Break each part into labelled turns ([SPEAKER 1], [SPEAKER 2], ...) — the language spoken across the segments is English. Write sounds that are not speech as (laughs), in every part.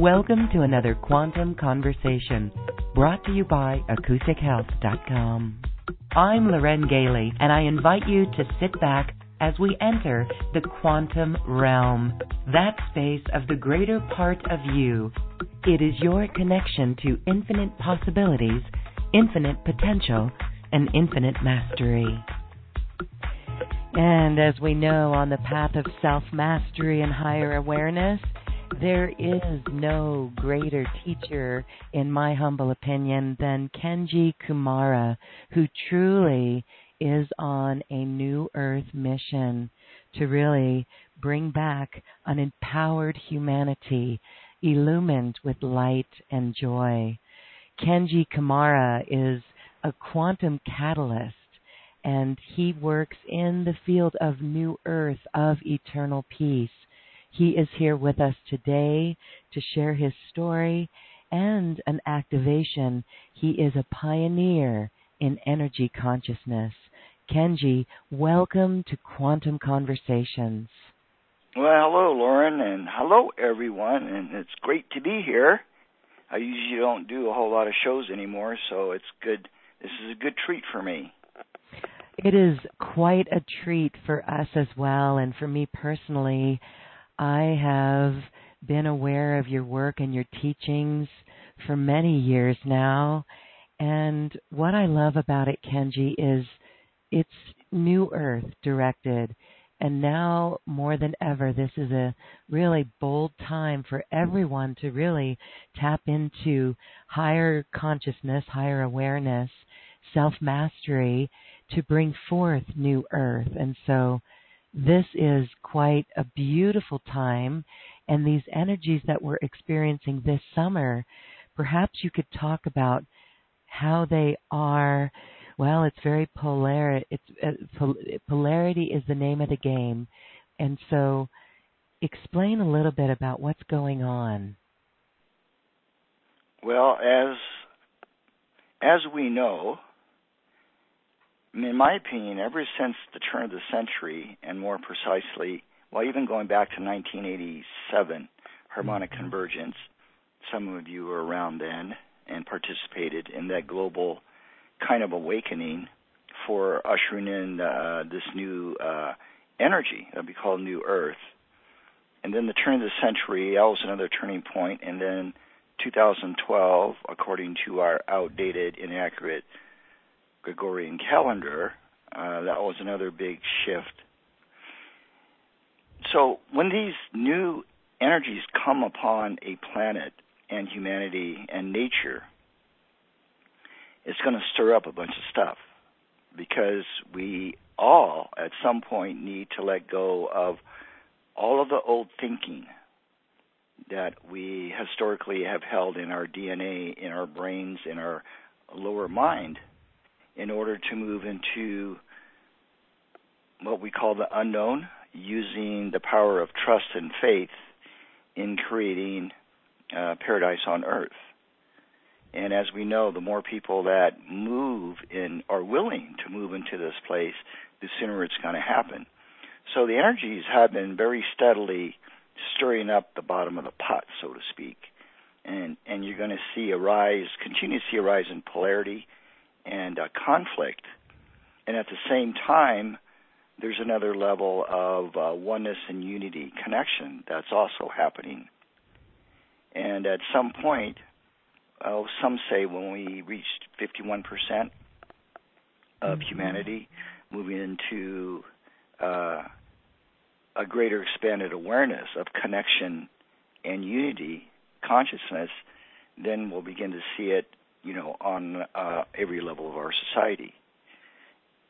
[SPEAKER 1] Welcome to another Quantum Conversation brought to you by AcousticHealth.com. I'm Lauren Galey, and I invite you to sit back as we enter the quantum realm, that space of the greater part of you. It is your connection to infinite possibilities, infinite potential, and infinite mastery. And as we know, on the path of self mastery and higher awareness, there is no greater teacher, in my humble opinion, than Kenji Kumara, who truly is on a new earth mission to really bring back an empowered humanity, illumined with light and joy. Kenji Kumara is a quantum catalyst and he works in the field of new earth, of eternal peace. He is here with us today to share his story and an activation. He is a pioneer in energy consciousness. Kenji, welcome to Quantum Conversations.
[SPEAKER 2] Well, hello, Lauren, and hello, everyone, and it's great to be here. I usually don't do a whole lot of shows anymore, so it's good. This is a good treat for me.
[SPEAKER 1] It is quite a treat for us as well, and for me personally. I have been aware of your work and your teachings for many years now. And what I love about it, Kenji, is it's New Earth directed. And now more than ever, this is a really bold time for everyone to really tap into higher consciousness, higher awareness, self mastery to bring forth New Earth. And so this is quite a beautiful time, and these energies that we're experiencing this summer, perhaps you could talk about how they are. Well, it's very polar. It's uh, polarity is the name of the game, and so explain a little bit about what's going on.
[SPEAKER 2] Well, as as we know, in my opinion, ever since the turn of the century, and more precisely, well, even going back to 1987, harmonic mm-hmm. convergence, some of you were around then and participated in that global kind of awakening for ushering in uh, this new uh, energy that we call New Earth. And then the turn of the century, that was another turning point. And then 2012, according to our outdated, inaccurate Gregorian calendar, uh, that was another big shift. So when these new energies come upon a planet and humanity and nature, it's going to stir up a bunch of stuff because we all at some point need to let go of all of the old thinking that we historically have held in our DNA, in our brains, in our lower mind in order to move into what we call the unknown, using the power of trust and faith in creating uh, paradise on earth. And as we know, the more people that move in are willing to move into this place, the sooner it's going to happen. So the energies have been very steadily stirring up the bottom of the pot, so to speak. And and you're going to see a rise, continue to see a rise in polarity and uh, conflict And at the same time, there's another level of uh, oneness and unity connection that's also happening. And at some point, oh, some say when we reached 51% of mm-hmm. humanity, moving into uh, a greater expanded awareness of connection and unity consciousness, then we'll begin to see it, you know, on uh, every level of our society.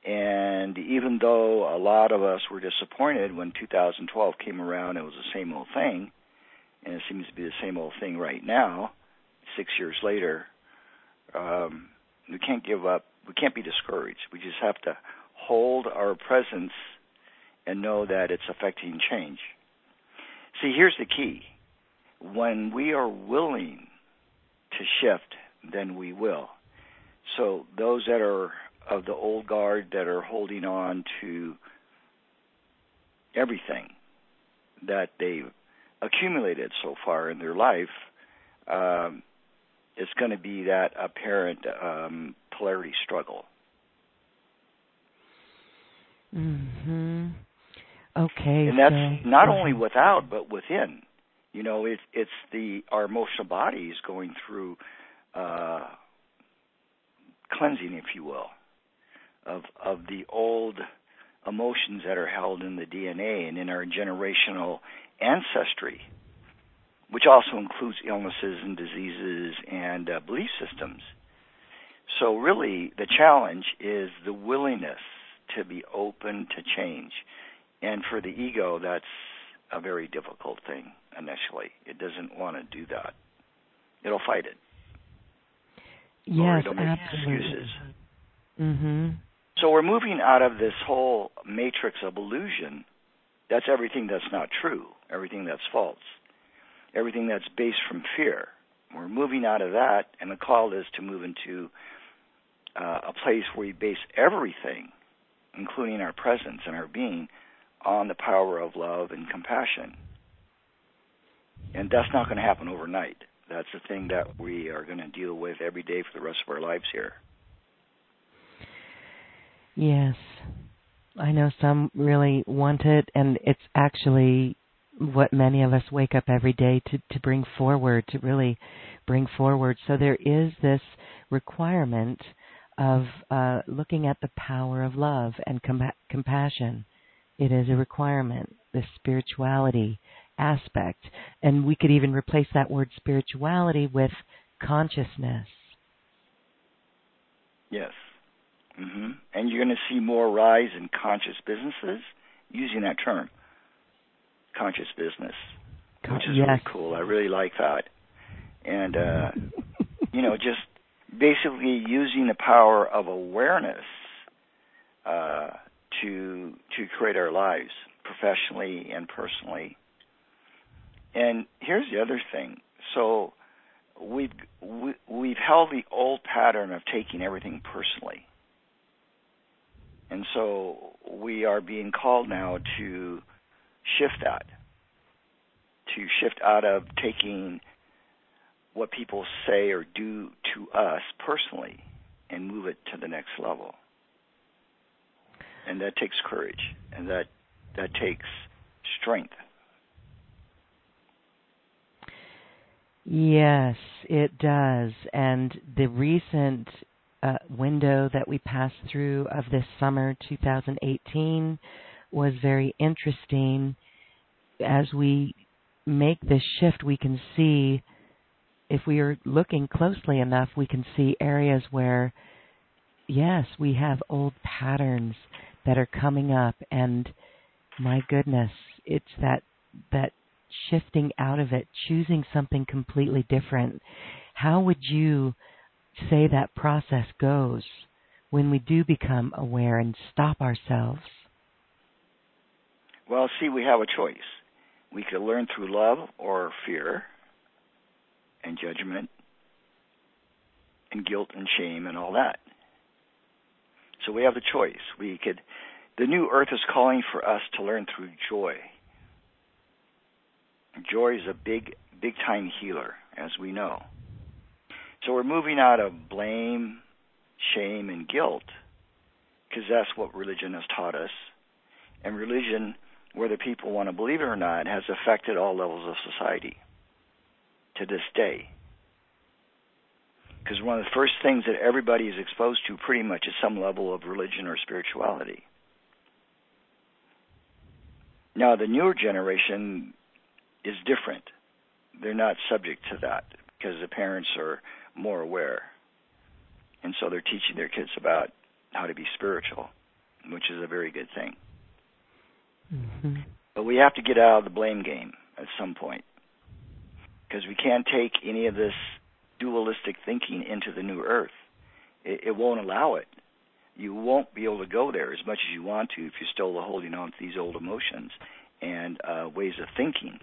[SPEAKER 2] And even though a lot of us were disappointed when 2012 came around, it was the same old thing, and it seems to be the same old thing right now, six years later. Um, we can't give up. We can't be discouraged. We just have to hold our presence and know that it's affecting change. See, here's the key. When we are willing to shift, then we will. So those that are of the old guard that are holding on to everything that they've accumulated so far in their life, um, it's going to be that apparent um, polarity struggle.
[SPEAKER 1] Hmm. Okay.
[SPEAKER 2] And that's so, not only without, but within. You know, it's it's the our emotional bodies going through uh, cleansing, if you will of of the old emotions that are held in the DNA and in our generational ancestry, which also includes illnesses and diseases and uh, belief systems. So really, the challenge is the willingness to be open to change, and for the ego, that's a very difficult thing initially. It doesn't want to do that. It'll fight it.
[SPEAKER 1] Yes,
[SPEAKER 2] or it'll
[SPEAKER 1] make
[SPEAKER 2] absolutely. excuses.
[SPEAKER 1] Mhm.
[SPEAKER 2] So we're moving out of this whole matrix of illusion. That's everything that's not true, everything that's false, everything that's based from fear. We're moving out of that, and the call is to move into uh, a place where we base everything, including our presence and our being, on the power of love and compassion. And that's not going to happen overnight. That's the thing that we are going to deal with every day for the rest of our lives here.
[SPEAKER 1] Yes. I know some really want it, and it's actually what many of us wake up every day to, to bring forward, to really bring forward. So there is this requirement of uh, looking at the power of love and com- compassion. It is a requirement, the spirituality aspect. And we could even replace that word spirituality with consciousness.
[SPEAKER 2] Yes. Mm-hmm. And you're going to see more rise in conscious businesses using that term, conscious business, which is
[SPEAKER 1] yes.
[SPEAKER 2] really cool. I really like that. And, uh, (laughs) you know, just basically using the power of awareness uh, to to create our lives professionally and personally. And here's the other thing. So we've we, we've held the old pattern of taking everything personally and so we are being called now to shift that, to shift out of taking what people say or do to us personally and move it to the next level. And that takes courage and that that takes strength.
[SPEAKER 1] Yes, it does. And the recent uh, window that we passed through of this summer 2018 was very interesting. As we make this shift, we can see, if we are looking closely enough, we can see areas where, yes, we have old patterns that are coming up, and my goodness, it's that that shifting out of it, choosing something completely different. How would you say that process goes when we do become aware and stop ourselves?
[SPEAKER 2] Well, see, we have a choice. We could learn through love or fear and judgment and guilt and shame and all that. So we have a choice. We could the new earth is calling for us to learn through joy. Joy is a big big time healer, as we know. So we're moving out of blame, shame, and guilt because that's what religion has taught us. And religion, whether people want to believe it or not, has affected all levels of society to this day. Because one of the first things that everybody is exposed to pretty much is some level of religion or spirituality. Now, the newer generation is different. They're not subject to that because the parents are more aware. And so they're teaching their kids about how to be spiritual, which is a very good thing. Mm-hmm. But we have to get out of the blame game at some point because we can't take any of this dualistic thinking into the new earth. It, it won't allow it. You won't be able to go there as much as you want to if you're still holding on to these old emotions and uh, ways of thinking.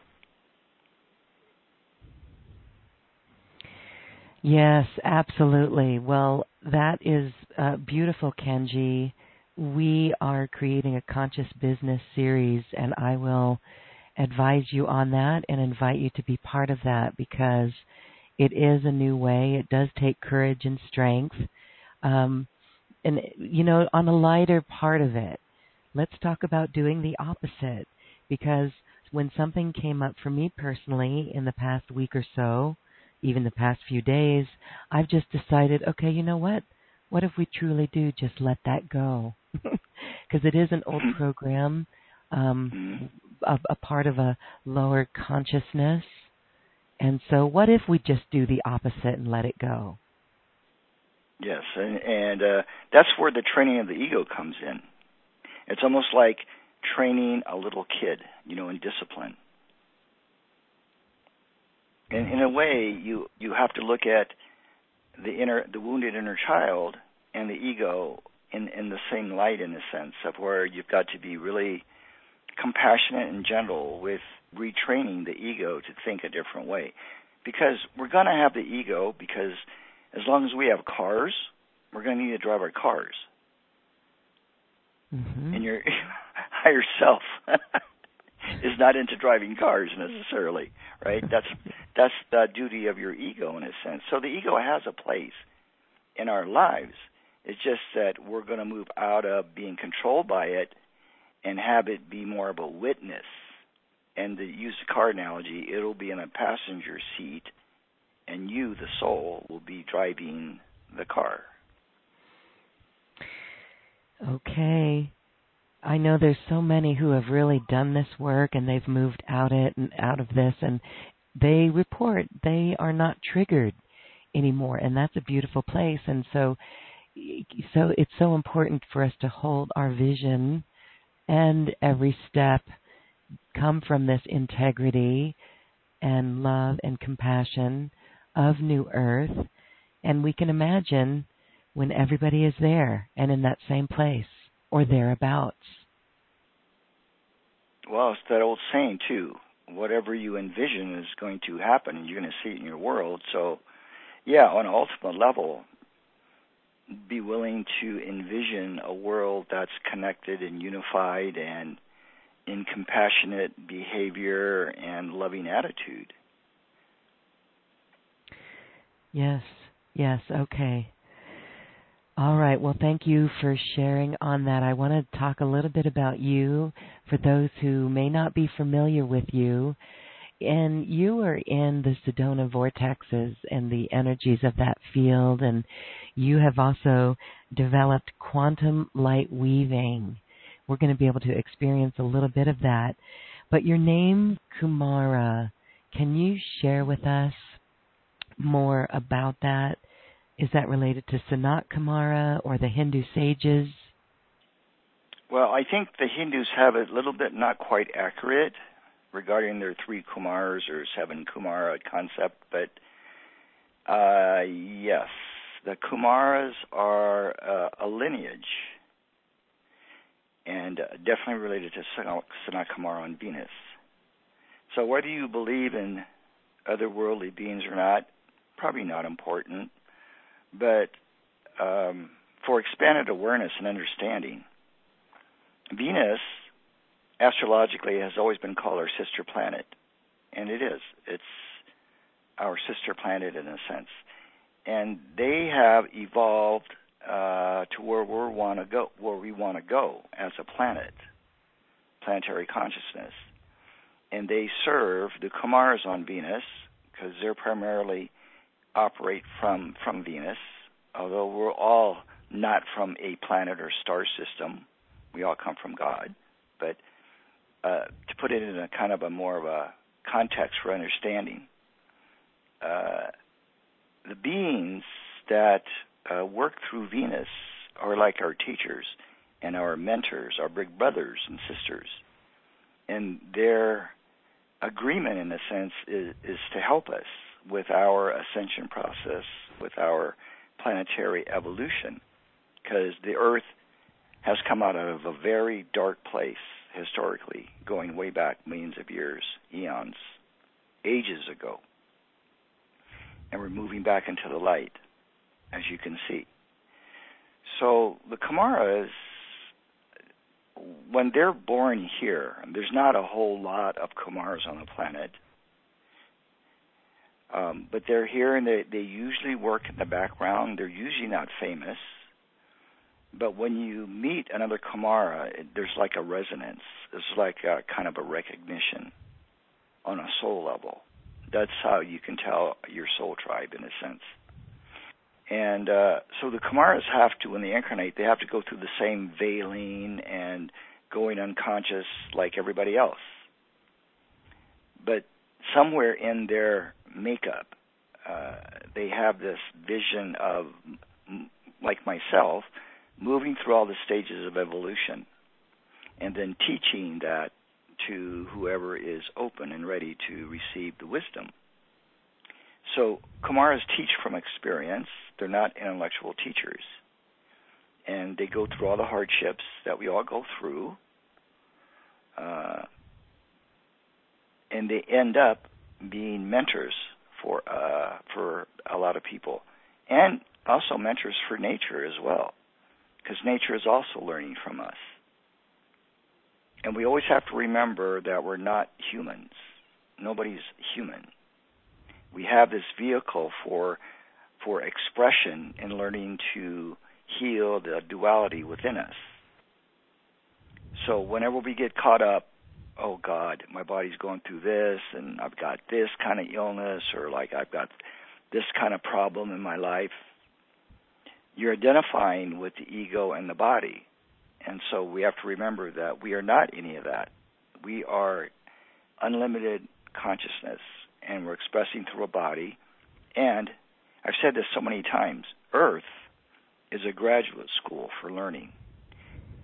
[SPEAKER 1] Yes, absolutely. Well, that is uh, beautiful, Kenji. We are creating a conscious business series, and I will advise you on that and invite you to be part of that because it is a new way. It does take courage and strength. Um, and, you know, on a lighter part of it, let's talk about doing the opposite because when something came up for me personally in the past week or so, even the past few days, I've just decided, okay, you know what? What if we truly do just let that go? (laughs) Because it is an old mm-hmm. program, um, mm-hmm. a, a part of a lower consciousness and so, what if we just do the opposite and let it go?
[SPEAKER 2] Yes, and, and uh, that's where the training of the ego comes in. It's almost like training a little kid, you know, in discipline. And in a way, you you have to look at the inner, the wounded inner child, and the ego in in the same light, in a sense of where you've got to be really compassionate and gentle with retraining the ego to think a different way. Because we're going to have the ego because as long as we have cars, we're going to need to drive our cars. Mm-hmm. And your (laughs) higher self (laughs) is not into driving cars necessarily, right? That's that's the duty of your ego in a sense. So the ego has a place in our lives. It's just that we're going to move out of being controlled by it and have it be more of a witness and to use the car analogy, it'll be in a passenger seat, and you, the soul, will be driving the car.
[SPEAKER 1] Okay. I know there's so many who have really done this work and they've moved out it and out of this and they report they are not triggered anymore and that's a beautiful place and so so it's so important for us to hold our vision and every step come from this integrity and love and compassion of New Earth. And we can imagine when everybody is there and in that same place or thereabouts.
[SPEAKER 2] Well, it's that old saying, too. Whatever you envision is going to happen, and you're going to see it in your world. So, yeah, on an ultimate level, be willing to envision a world that's connected and unified and in compassionate behavior and loving attitude.
[SPEAKER 1] Yes, yes, okay. All right. Well, thank you for sharing on that. I want to talk a little bit about you for those who may not be familiar with you. And you are in the Sedona vortexes and the energies of that field, and you have also developed quantum light weaving we're going to be able to experience a little bit of that. But your name, Kumara, can you share with us more about that? Is that related to Sanat Kumara or the Hindu sages?
[SPEAKER 2] Well, I think the Hindus have a little bit not quite accurate regarding their three Kumars or seven Kumara concept, but uh, yes, the Kumaras are uh, a lineage and definitely related to Sanat Kumara on Venus. So whether you believe in otherworldly beings or not, probably not important. But um, for expanded awareness and understanding, Venus astrologically has always been called our sister planet, and it is. It's our sister planet in a sense. And they have evolved uh, to where we want to go, where we want to go as a planet, planetary consciousness, and they serve the Kumaras on Venus because they're primarily operate from from Venus. Although we're all not from a planet or star system, we all come from God. But uh, to put it in a kind of a more of a context for understanding, uh, the beings that uh, work through Venus are like our teachers and our mentors, our big brothers and sisters. And their agreement, in a sense, is, is to help us with our ascension process, with our planetary evolution, because the Earth has come out of a very dark place historically, going way back millions of years, eons, ages ago. And we're moving back into the light, as you can see. So the Kumaras, when they're born here, there's not a whole lot of Kumaras on the planet. Um, but they're here and they, they usually work in the background. They're usually not famous. But when you meet another Kumara, it, there's like a resonance. It's like a, kind of a recognition on a soul level. That's how you can tell your soul tribe in a sense. And uh, so the Kumaras have to, when they incarnate, they have to go through the same veiling and going unconscious like everybody else. But somewhere in their makeup, uh, they have this vision of, like myself, moving through all the stages of evolution and then teaching that to whoever is open and ready to receive the wisdom. So Kumaras teach from experience. They're not intellectual teachers. And they go through all the hardships that we all go through. Uh, and they end up being mentors for uh, for a lot of people, and also mentors for nature as well because nature is also learning from us. And we always have to remember that we're not humans. Nobody's human. We have this vehicle for for expression and learning to heal the duality within us. So whenever we get caught up, oh God, my body's going through this and I've got this kind of illness or like I've got this kind of problem in my life, you're identifying with the ego and the body. And so we have to remember that we are not any of that. We are unlimited consciousness and we're expressing through a body. And I've said this so many times Earth is a graduate school for learning.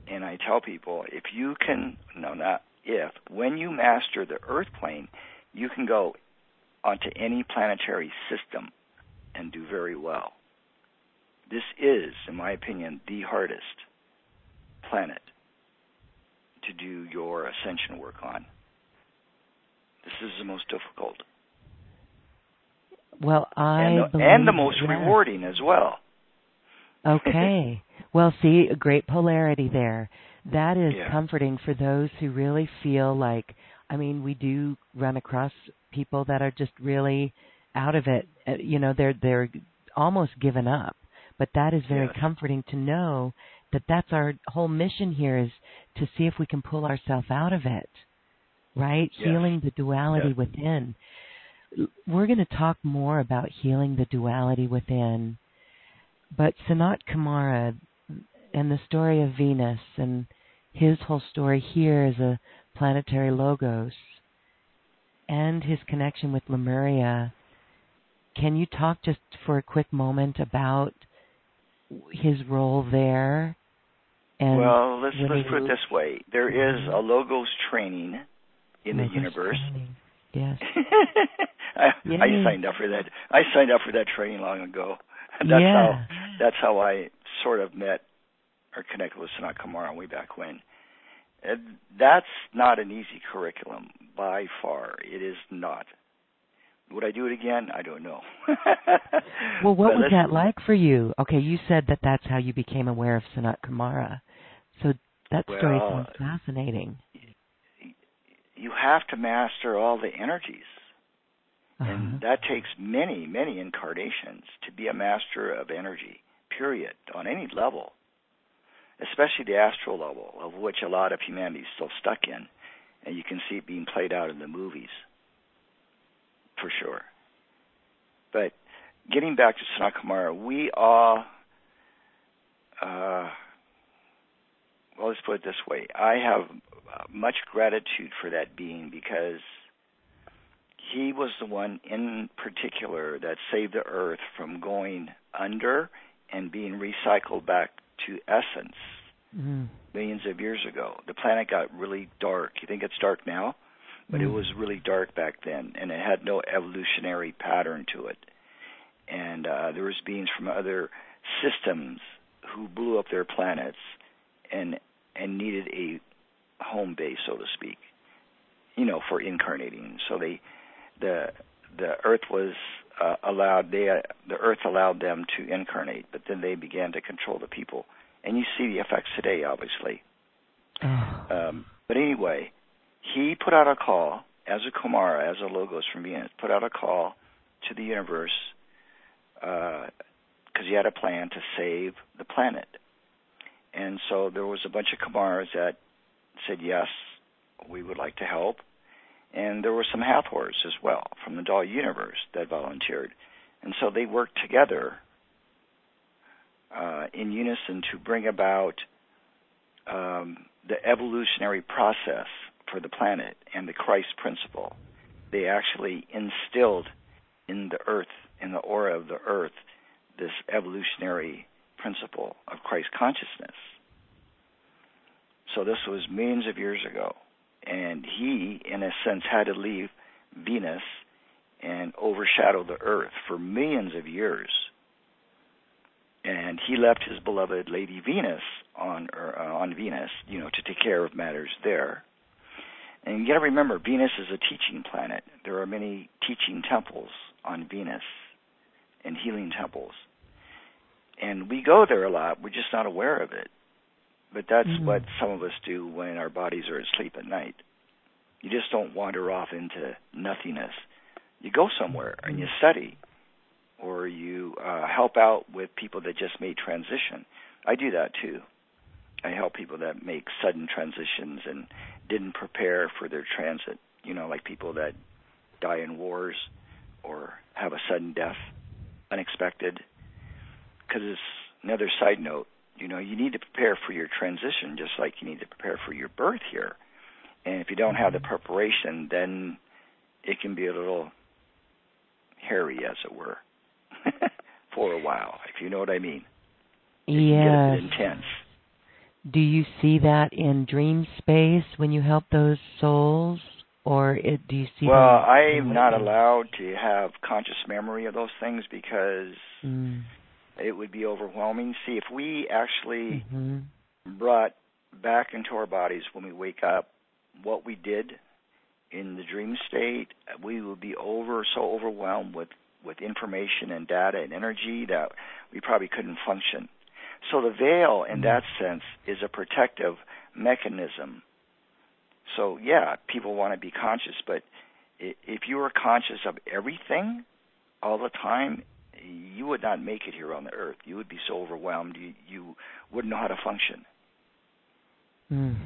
[SPEAKER 2] And I tell people if you can, no, not if, when you master the Earth plane, you can go onto any planetary system and do very well. This is, in my opinion, the hardest planet to do your ascension work on. This is the most difficult.
[SPEAKER 1] Well, I
[SPEAKER 2] and the, and the most
[SPEAKER 1] yeah.
[SPEAKER 2] rewarding as well. (laughs)
[SPEAKER 1] Okay. well, see, a great polarity there. That is
[SPEAKER 2] Yeah.
[SPEAKER 1] comforting for those who really feel like I mean, we do run across people that are just really out of it. Uh, You know, they're they're almost given up. But that is very
[SPEAKER 2] Yes.
[SPEAKER 1] comforting to know that that's our whole mission here is to see if we can pull ourselves out of it. Right?
[SPEAKER 2] Yes.
[SPEAKER 1] Healing the duality
[SPEAKER 2] Yes.
[SPEAKER 1] within. We're going to talk more about healing the duality within. But Sanat Kumara and the story of Venus and his whole story here as a planetary logos and his connection with Lemuria. Can you talk just for a quick moment about his role there? And
[SPEAKER 2] well, let's let's put it this way: there mm-hmm. is a logos training in the universe.
[SPEAKER 1] training. Yes. (laughs)
[SPEAKER 2] I, I signed up for that. I signed up for that training long ago. And (laughs) that's
[SPEAKER 1] yeah.
[SPEAKER 2] how that's how I sort of met or connected with Sanat Kumara way back when. And that's not an easy curriculum by far. It is not. Would I do it again? I don't know. (laughs)
[SPEAKER 1] Well, what was that like for you? Okay, you said that that's how you became aware of Sanat Kumara. So that story
[SPEAKER 2] Well,
[SPEAKER 1] sounds fascinating.
[SPEAKER 2] You have to master all the energies.
[SPEAKER 1] Uh-huh.
[SPEAKER 2] And that takes many, many incarnations to be a master of energy, period, on any level, especially the astral level, of which a lot of humanity is still stuck in, and you can see it being played out in the movies, for sure. But getting back to Sanat Kumara, we are, uh, well, let's put it this way: I have much gratitude for that being because he was the one in particular that saved the earth from going under and being recycled back to essence mm-hmm. millions of years ago. The planet got really dark. You think it's dark now? But mm-hmm. it was really dark back then, and it had no evolutionary pattern to it. And uh, there was beings from other systems who blew up their planets and and needed a home base, so to speak, you know, for incarnating. So they the the earth was uh, allowed they uh, the earth allowed them to incarnate, but then they began to control the people, and you see the effects today, obviously. Oh. Um, but anyway, he put out a call as a Kumara, as a Logos from Venus, put out a call to the universe because uh, he had a plan to save the planet. And so there was a bunch of Kumaras that said yes, we would like to help and there were some Hathors as well from the Dal universe that volunteered, and so they worked together uh, in unison to bring about um, the evolutionary process for the planet and the Christ principle. They actually instilled in the earth, in the aura of the earth, this evolutionary principle of Christ consciousness. So this was millions of years ago and he, in a sense, had to leave Venus and overshadow the Earth for millions of years. And he left his beloved Lady Venus on uh, on Venus, you know, to take care of matters there. And you got to remember, Venus is a teaching planet. There are many teaching temples on Venus and healing temples. And we go there a lot. We're just not aware of it. But that's mm-hmm. what some of us do when our bodies are asleep at night. You just don't wander off into nothingness. You go somewhere and you mm-hmm. study, or you uh, help out with people that just made transition. I do that too. I help people that make sudden transitions and didn't prepare for their transit. You know, like people that die in wars or have a sudden death, unexpected. Because it's another side note you know, you need to prepare for your transition just like you need to prepare for your birth here. And if you don't have the mm-hmm. preparation, then it can be a little hairy, as it were, (laughs) for a while, if you know what I mean.
[SPEAKER 1] Yeah.
[SPEAKER 2] intense.
[SPEAKER 1] Do you see that in dream space when you help those souls, or it, do you see?
[SPEAKER 2] Well, I'm not allowed to have conscious memory of those things because mm it would be overwhelming. See, if we actually mm-hmm. brought back into our bodies when we wake up what we did in the dream state, we would be over so overwhelmed with with information and data and energy that we probably couldn't function. So the veil, in mm-hmm. that sense, is a protective mechanism. So yeah, people want to be conscious, but if you were conscious of everything all the time, you would not make it here on the earth. You would be so overwhelmed, you, you wouldn't know how to function.
[SPEAKER 1] Mm.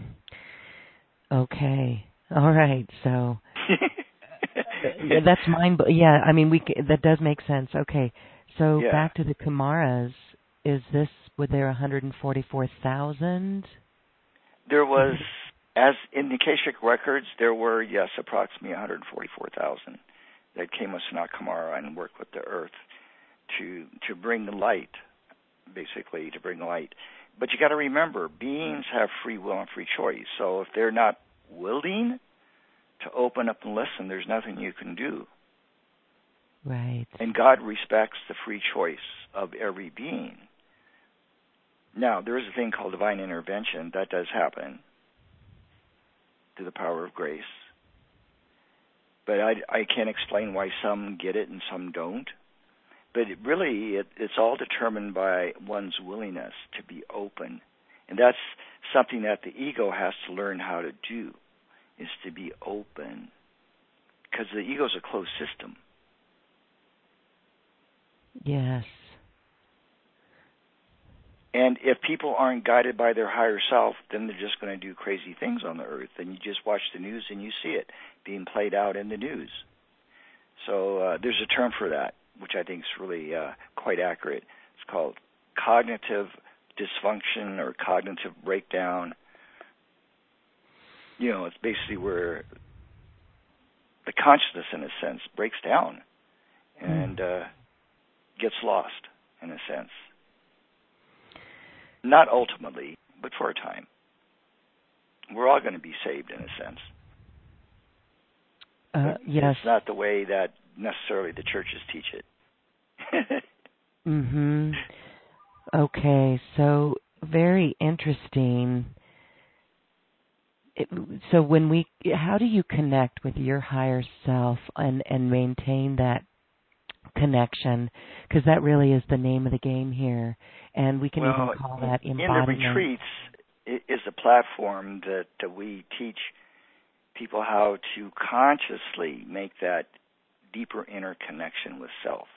[SPEAKER 1] Okay. All right. So (laughs) that's mind. Yeah. I mean, we that does make sense. Okay. So yeah. back to the Kumaras. Is this were there 144,000?
[SPEAKER 2] There was, as in the Akashic records, there were yes, approximately 144,000 that came with Sanat Kumara and worked with the Earth to to bring the light, basically to bring light. But you got to remember, beings mm. have free will and free choice. So if they're not willing to open up and listen, there's nothing you can do.
[SPEAKER 1] Right.
[SPEAKER 2] And God respects the free choice of every being. Now, there is a thing called divine intervention that does happen through the power of grace. But I, I can't explain why some get it and some don't but it really it, it's all determined by one's willingness to be open. And that's something that the ego has to learn how to do is to be open. Because the ego is a closed system.
[SPEAKER 1] Yes.
[SPEAKER 2] And if people aren't guided by their higher self, then they're just going to do crazy things on the earth. And you just watch the news and you see it being played out in the news. So uh, there's a term for that, which I think is really uh, quite accurate. It's called cognitive dysfunction or cognitive breakdown. You know, it's basically where the consciousness, in a sense, breaks down and uh, gets lost, in a sense. Not ultimately, but for a time. We're all going to be saved, in a sense.
[SPEAKER 1] Uh, yes.
[SPEAKER 2] It's not the way that necessarily the churches teach it. (laughs)
[SPEAKER 1] mhm. Okay, so very interesting. It, so when we how do you connect with your higher self and and maintain that connection because that really is the name of the game here and we can
[SPEAKER 2] well,
[SPEAKER 1] even call that embodiment.
[SPEAKER 2] In the retreats is a platform that, that we teach people how to consciously make that deeper inner connection with self.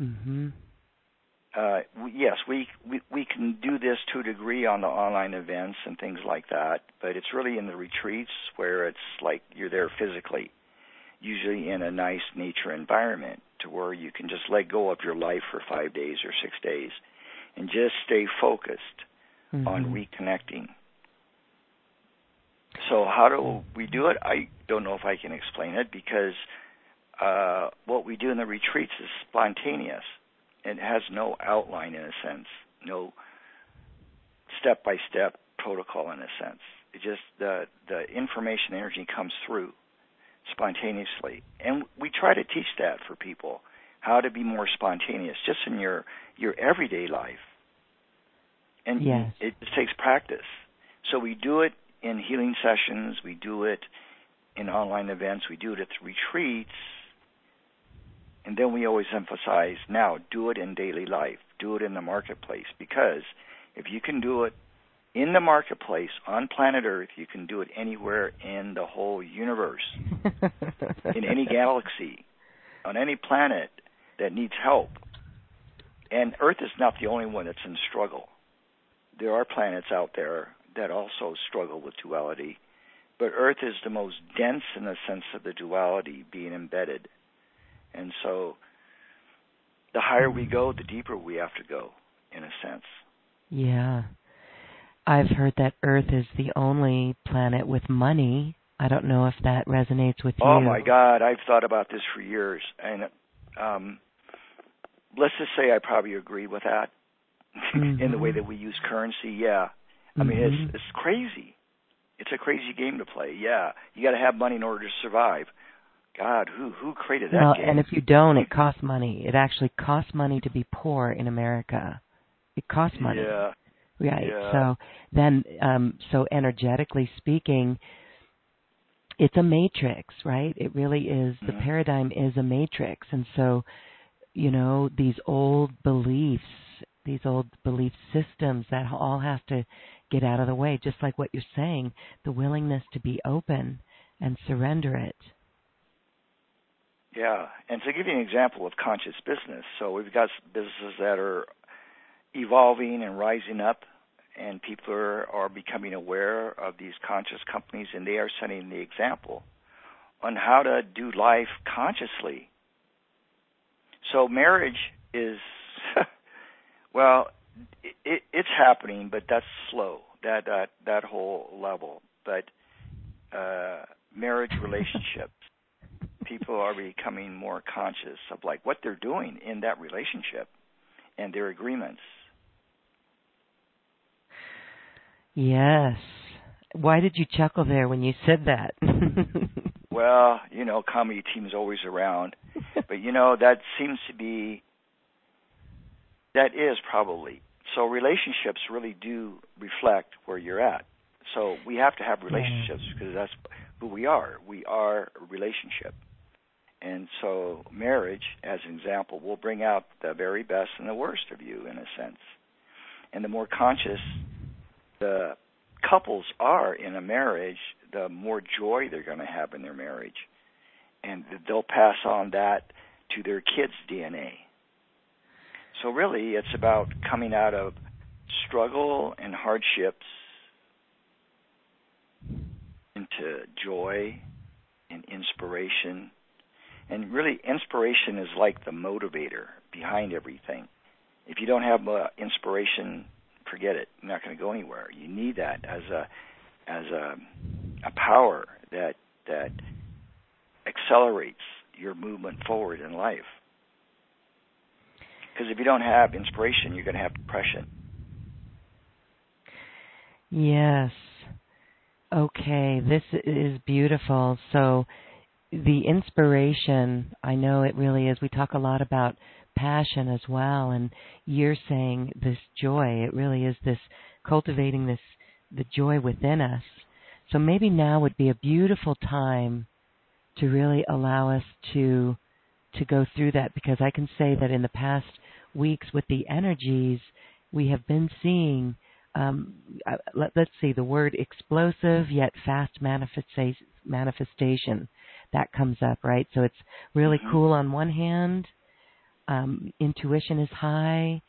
[SPEAKER 1] Mhm.
[SPEAKER 2] Uh, yes, we, we we can do this to a degree on the online events and things like that, but it's really in the retreats where it's like you're there physically, usually in a nice nature environment, to where you can just let go of your life for five days or six days, and just stay focused
[SPEAKER 1] mm-hmm.
[SPEAKER 2] on reconnecting. So how do we do it? I don't know if I can explain it because uh, what we do in the retreats is spontaneous it has no outline in a sense, no step by step protocol in a sense. It just the the information energy comes through spontaneously, and we try to teach that for people how to be more spontaneous just in your your everyday life. And
[SPEAKER 1] yes.
[SPEAKER 2] it just takes practice. So we do it in healing sessions, we do it in online events, we do it at retreats, and then we always emphasize now do it in daily life, do it in the marketplace, because if you can do it in the marketplace on planet Earth, you can do it anywhere in the whole universe, in any (laughs) galaxy, on any planet that needs help. And Earth is not the only one that's in struggle. There are planets out there that also struggle with duality, but Earth is the most dense in the sense of the duality being embedded. And so the higher we go, the deeper we have to go, in a sense.
[SPEAKER 1] Yeah. I've heard that Earth is the only planet with money. I don't know if that resonates with
[SPEAKER 2] oh
[SPEAKER 1] you.
[SPEAKER 2] Oh my God, I've thought about this for years, and um, let's just say I probably agree with that
[SPEAKER 1] mm-hmm. (laughs)
[SPEAKER 2] in the way that we use currency. Yeah, I mean
[SPEAKER 1] mm-hmm.
[SPEAKER 2] it's it's crazy. It's a crazy game to play. Yeah, you got to have money in order to survive. God, who who created that
[SPEAKER 1] well,
[SPEAKER 2] game?
[SPEAKER 1] and if you don't, it costs money. It actually costs money to be poor in America. It costs money.
[SPEAKER 2] Yeah.
[SPEAKER 1] Right.
[SPEAKER 2] Yeah.
[SPEAKER 1] So then, um, so energetically speaking, it's a matrix, right? It really is.
[SPEAKER 2] Mm-hmm.
[SPEAKER 1] The paradigm is a matrix, and so, you know, these old beliefs, these old belief systems, that all has to get out of the way. Just like what you're saying, the willingness to be open and surrender it.
[SPEAKER 2] Yeah, and to give you an example of conscious business, so we've got businesses that are evolving and rising up, and people are, are becoming aware of these conscious companies, and they are setting the example on how to do life consciously. So marriage is, (laughs) well, it, it's happening, but that's slow. That that that whole level, but uh, marriage relationships people are becoming more conscious of like what they're doing in that relationship and their agreements.
[SPEAKER 1] Yes. Why did you chuckle there when you said that? (laughs)
[SPEAKER 2] well, you know, comedy team is always around, but you know that seems to be that is probably so. Relationships really do reflect where you're at. So we have to have relationships because that's who we are. We are a relationship. And so, marriage, as an example, will bring out the very best and the worst of you, in a sense. And the more conscious the couples are in a marriage, the more joy they're going to have in their marriage. And they'll pass on that to their kids' DNA. So, really, it's about coming out of struggle and hardships into joy and inspiration. And really, inspiration is like the motivator behind everything. If you don't have uh, inspiration, forget it. You're not going to go anywhere. You need that as a as a a power that that accelerates your movement forward in life. Because if you don't have inspiration, you're going to have depression.
[SPEAKER 1] Yes. Okay, this is beautiful. So, the inspiration, I know it really is. We talk a lot about passion as well, and you're saying this joy. It really is this cultivating this the joy within us. So maybe now would be a beautiful time to really allow us to to go through that because I can say that in the past weeks with the energies we have been seeing um, uh, let, us see the word explosive yet fast manifestation that comes up right so it's really mm-hmm. cool on one hand um, intuition is high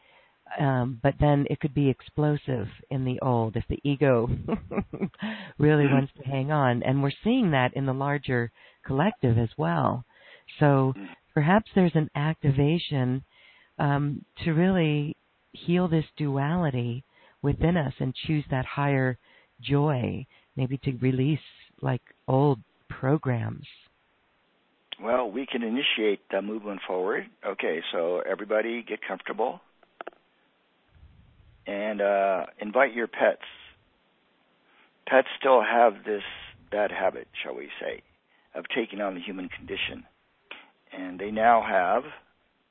[SPEAKER 1] um, but then it could be explosive in the old if the ego (laughs) really mm-hmm. wants to hang on. And we're seeing that in the larger collective as well. So mm-hmm. perhaps there's an activation um, to really heal this duality within us and choose that higher joy, maybe to release like old programs.
[SPEAKER 2] Well, we can initiate the movement forward. Okay, so everybody get comfortable and uh, invite your pets. Pets still have this bad habit, shall we say, of taking on the human condition. And they now have,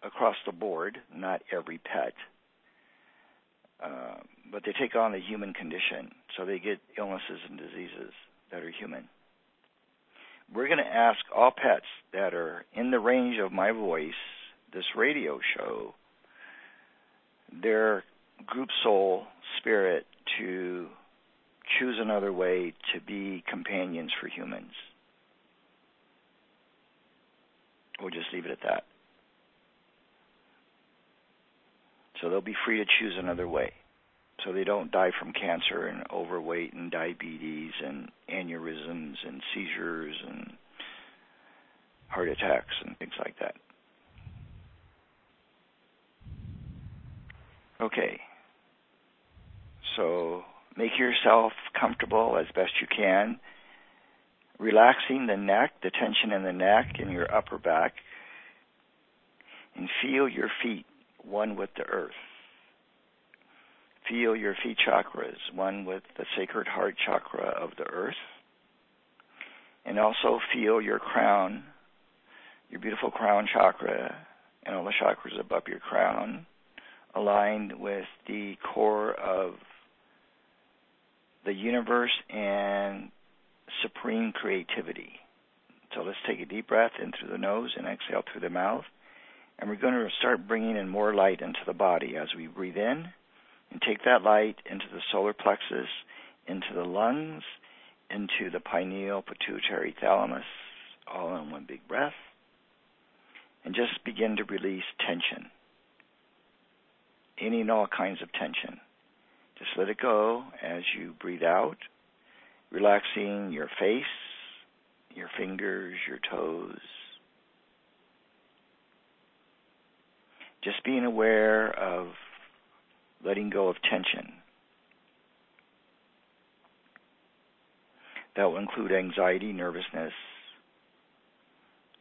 [SPEAKER 2] across the board, not every pet, uh, but they take on the human condition. So they get illnesses and diseases that are human. We're going to ask all pets that are in the range of my voice, this radio show, their group soul spirit to choose another way to be companions for humans. We'll just leave it at that. So they'll be free to choose another way. So they don't die from cancer and overweight and diabetes and aneurysms and seizures and heart attacks and things like that. Okay. So make yourself comfortable as best you can, relaxing the neck, the tension in the neck and your upper back, and feel your feet one with the earth. Feel your feet chakras one with the sacred heart chakra of the earth. And also feel your crown, your beautiful crown chakra, and all the chakras above your crown aligned with the core of the universe and supreme creativity. So let's take a deep breath in through the nose and exhale through the mouth. And we're going to start bringing in more light into the body as we breathe in and take that light into the solar plexus, into the lungs, into the pineal pituitary thalamus, all in one big breath. And just begin to release tension any and all kinds of tension. Just let it go as you breathe out, relaxing your face, your fingers, your toes. Just being aware of letting go of tension. That will include anxiety, nervousness,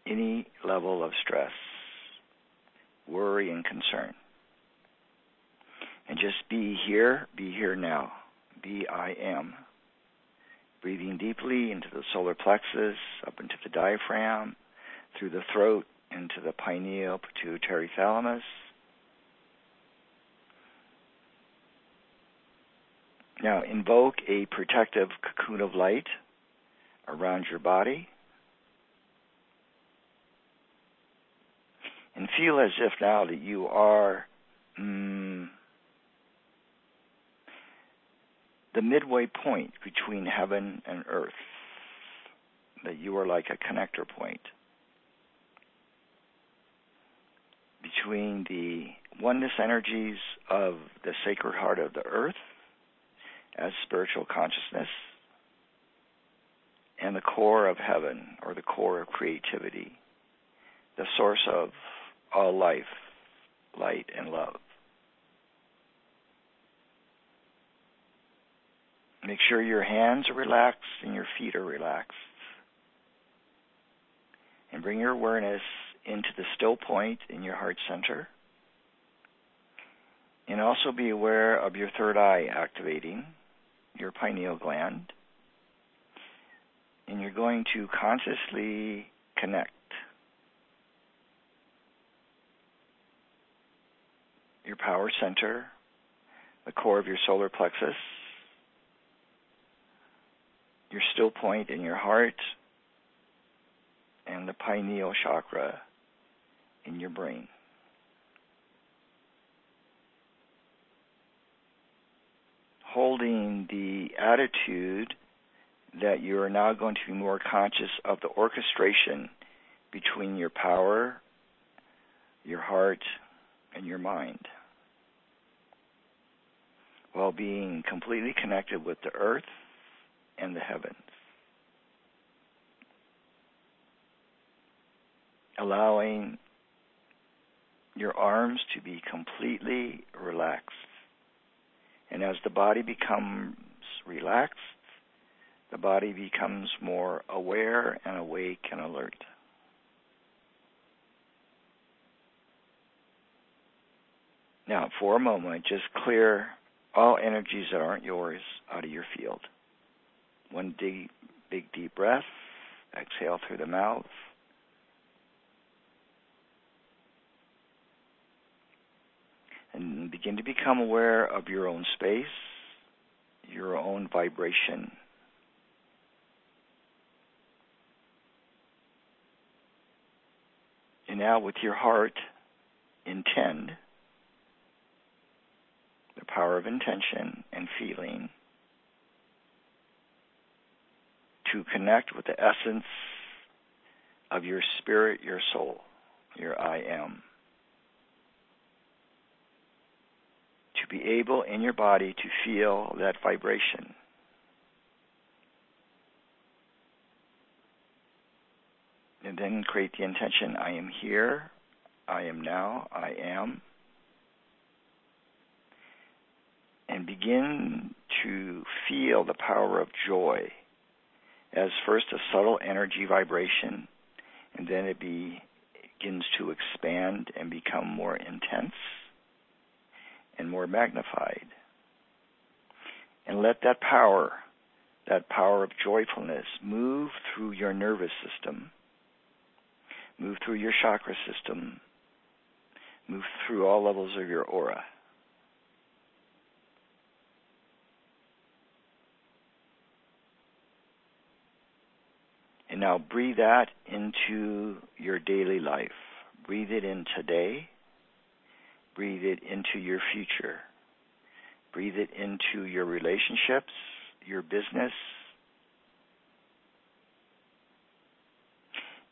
[SPEAKER 2] any level of stress, worry, and concern and just be here, be here now. Be I am. Breathing deeply into the solar plexus, up into the diaphragm, through the throat, into the pineal pituitary thalamus. Now invoke a protective cocoon of light around your body. And feel as if now that you are mm, the midway point between heaven and earth, that you are like a connector point between the oneness energies of the sacred heart of the earth as spiritual consciousness and the core of heaven or the core of creativity, the source of all life, light, and love. Make sure your hands are relaxed and your feet are relaxed. And bring your awareness into the still point in your heart center. And also be aware of your third eye activating, your pineal gland. And you're going to consciously connect your power center, the core of your solar plexus, your still point in your heart, and the pineal chakra in your brain. Holding the attitude that you are now going to be more conscious of the orchestration between your power, your heart, and your mind. While being completely connected with the earth and the heavens. Allowing your arms to be completely relaxed. And as the body becomes relaxed, the body becomes more aware and awake and alert. Now, for a moment, just clear all energies that aren't yours out of your field. One deep, big, deep breath. Exhale through the mouth. And begin to become aware of your own space, your own vibration. And now, with your heart, intend the power of intention and feeling to connect with the essence of your spirit, your soul, your I am. To be able in your body to feel that vibration. And then create the intention I am here, I am now, I am. And begin to feel the power of joy as first a subtle energy vibration, and then it begins to expand and become more intense and more magnified. And let that power, that power of joyfulness, move through your nervous system, move through your chakra system, move through all levels of your aura. And now breathe that into your daily life. Breathe it in today. Breathe it into your future. Breathe it into your relationships, your business,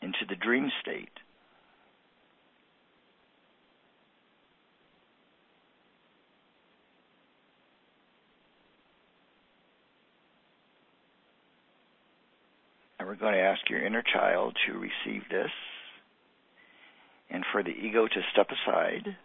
[SPEAKER 2] into the dream state. And we're going to ask your inner child to receive this and for the ego to step aside.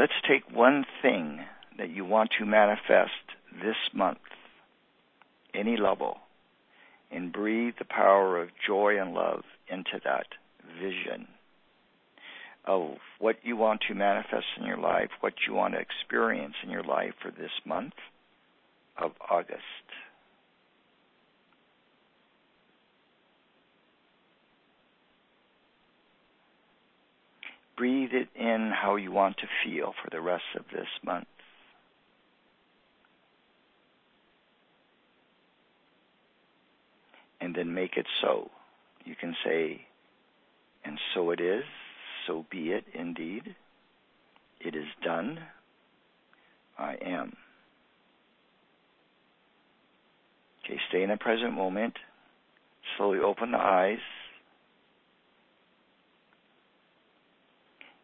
[SPEAKER 2] Let's take one thing that you want to manifest this month, any level and breathe the power of joy and love into that vision of what you want to manifest in your life, what you want to experience in your life for this month of August. Breathe it in how you want to feel for the rest of this month. and then make it so. You can say, and so it is, so be it indeed. It is done. I am. Okay, stay in the present moment. Slowly open the eyes.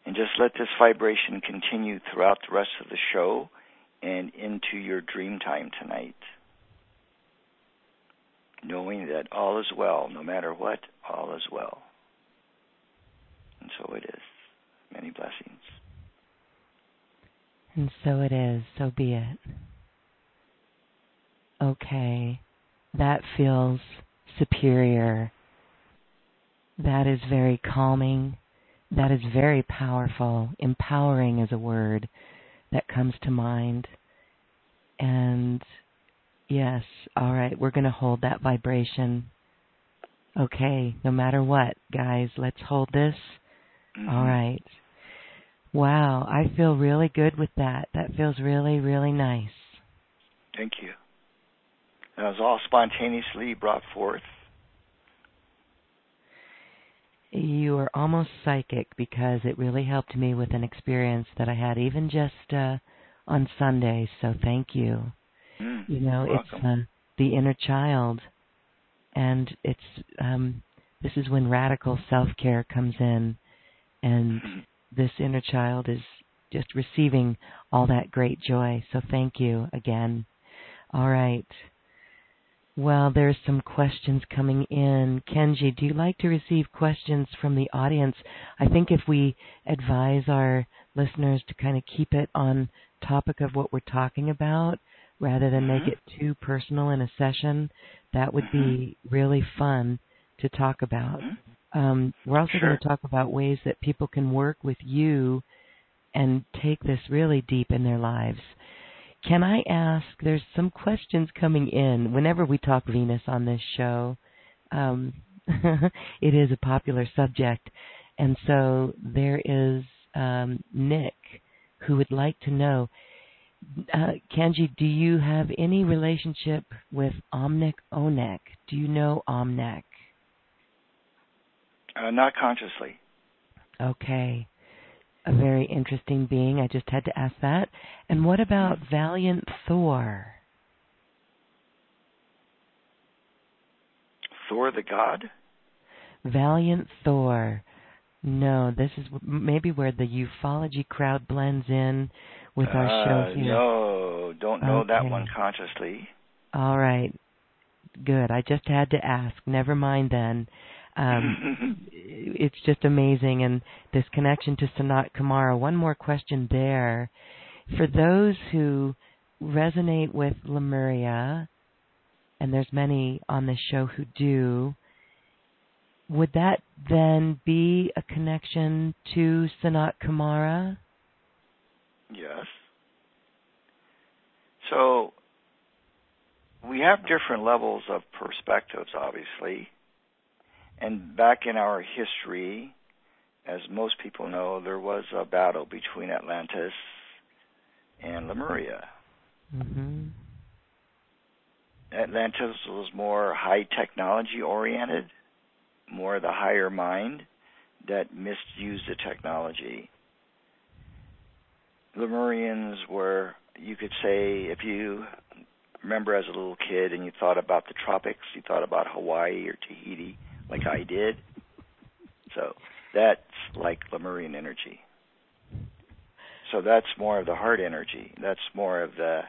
[SPEAKER 2] And just let this vibration continue throughout the rest of the show and into your dream time tonight. Knowing that all is well, no matter what, all is well. And so it is. Many blessings.
[SPEAKER 1] And so it is, so be it. Okay, that feels superior. That is very calming. That is very powerful. Empowering is a word that comes to mind. And yes, all right, we're going to hold that vibration. Okay, no matter what, guys, let's hold this.
[SPEAKER 2] Mm-hmm.
[SPEAKER 1] All right. Wow, I feel really good with that. That feels really, really nice.
[SPEAKER 2] Thank you. That was all spontaneously brought forth.
[SPEAKER 1] You are almost psychic because it really helped me with an experience that I had even just uh, on Sunday. So thank you.
[SPEAKER 2] Mm,
[SPEAKER 1] you know, it's uh, the inner child, and it's um, this is when radical self care comes in, and
[SPEAKER 2] mm-hmm.
[SPEAKER 1] this inner child is just receiving all that great joy. So thank you again. All right. Well, there's some questions coming in. Kenji, do you like to receive questions from the audience? I think if we advise our listeners to kind of keep it on topic of what we're talking about rather than
[SPEAKER 2] mm-hmm.
[SPEAKER 1] make it too personal in a session, that would
[SPEAKER 2] mm-hmm.
[SPEAKER 1] be really fun to talk about.
[SPEAKER 2] Mm-hmm.
[SPEAKER 1] Um, we're also
[SPEAKER 2] sure.
[SPEAKER 1] going to talk about ways that people can work with you and take this really deep in their lives. Can I ask? There's some questions coming in whenever we talk Venus on this show. Um, (laughs) it is a popular subject, and so there is um, Nick who would like to know. Uh, Kenji, do you have any relationship with Omnec Onec? Do you know Omnec?
[SPEAKER 2] Uh, not consciously.
[SPEAKER 1] Okay a very interesting being. I just had to ask that. And what about Valiant Thor?
[SPEAKER 2] Thor the god?
[SPEAKER 1] Valiant Thor. No, this is maybe where the ufology crowd blends in with our
[SPEAKER 2] uh,
[SPEAKER 1] show here.
[SPEAKER 2] No, don't know
[SPEAKER 1] okay.
[SPEAKER 2] that one consciously.
[SPEAKER 1] All right. Good. I just had to ask. Never mind then. Um, (laughs) it's just amazing, and this connection to Sanat Kumara. One more question there. For those who resonate with Lemuria, and there's many on this show who do, would that then be a connection to Sanat Kumara?
[SPEAKER 2] Yes. So we have different levels of perspectives, obviously. And back in our history, as most people know, there was a battle between Atlantis and Lemuria.
[SPEAKER 1] Mm-hmm.
[SPEAKER 2] Atlantis was more high technology oriented, more the higher mind that misused the technology. Lemurians were, you could say, if you remember as a little kid and you thought about the tropics, you thought about Hawaii or Tahiti, like I did. So that's like Lemurian energy. So that's more of the heart energy. That's more of the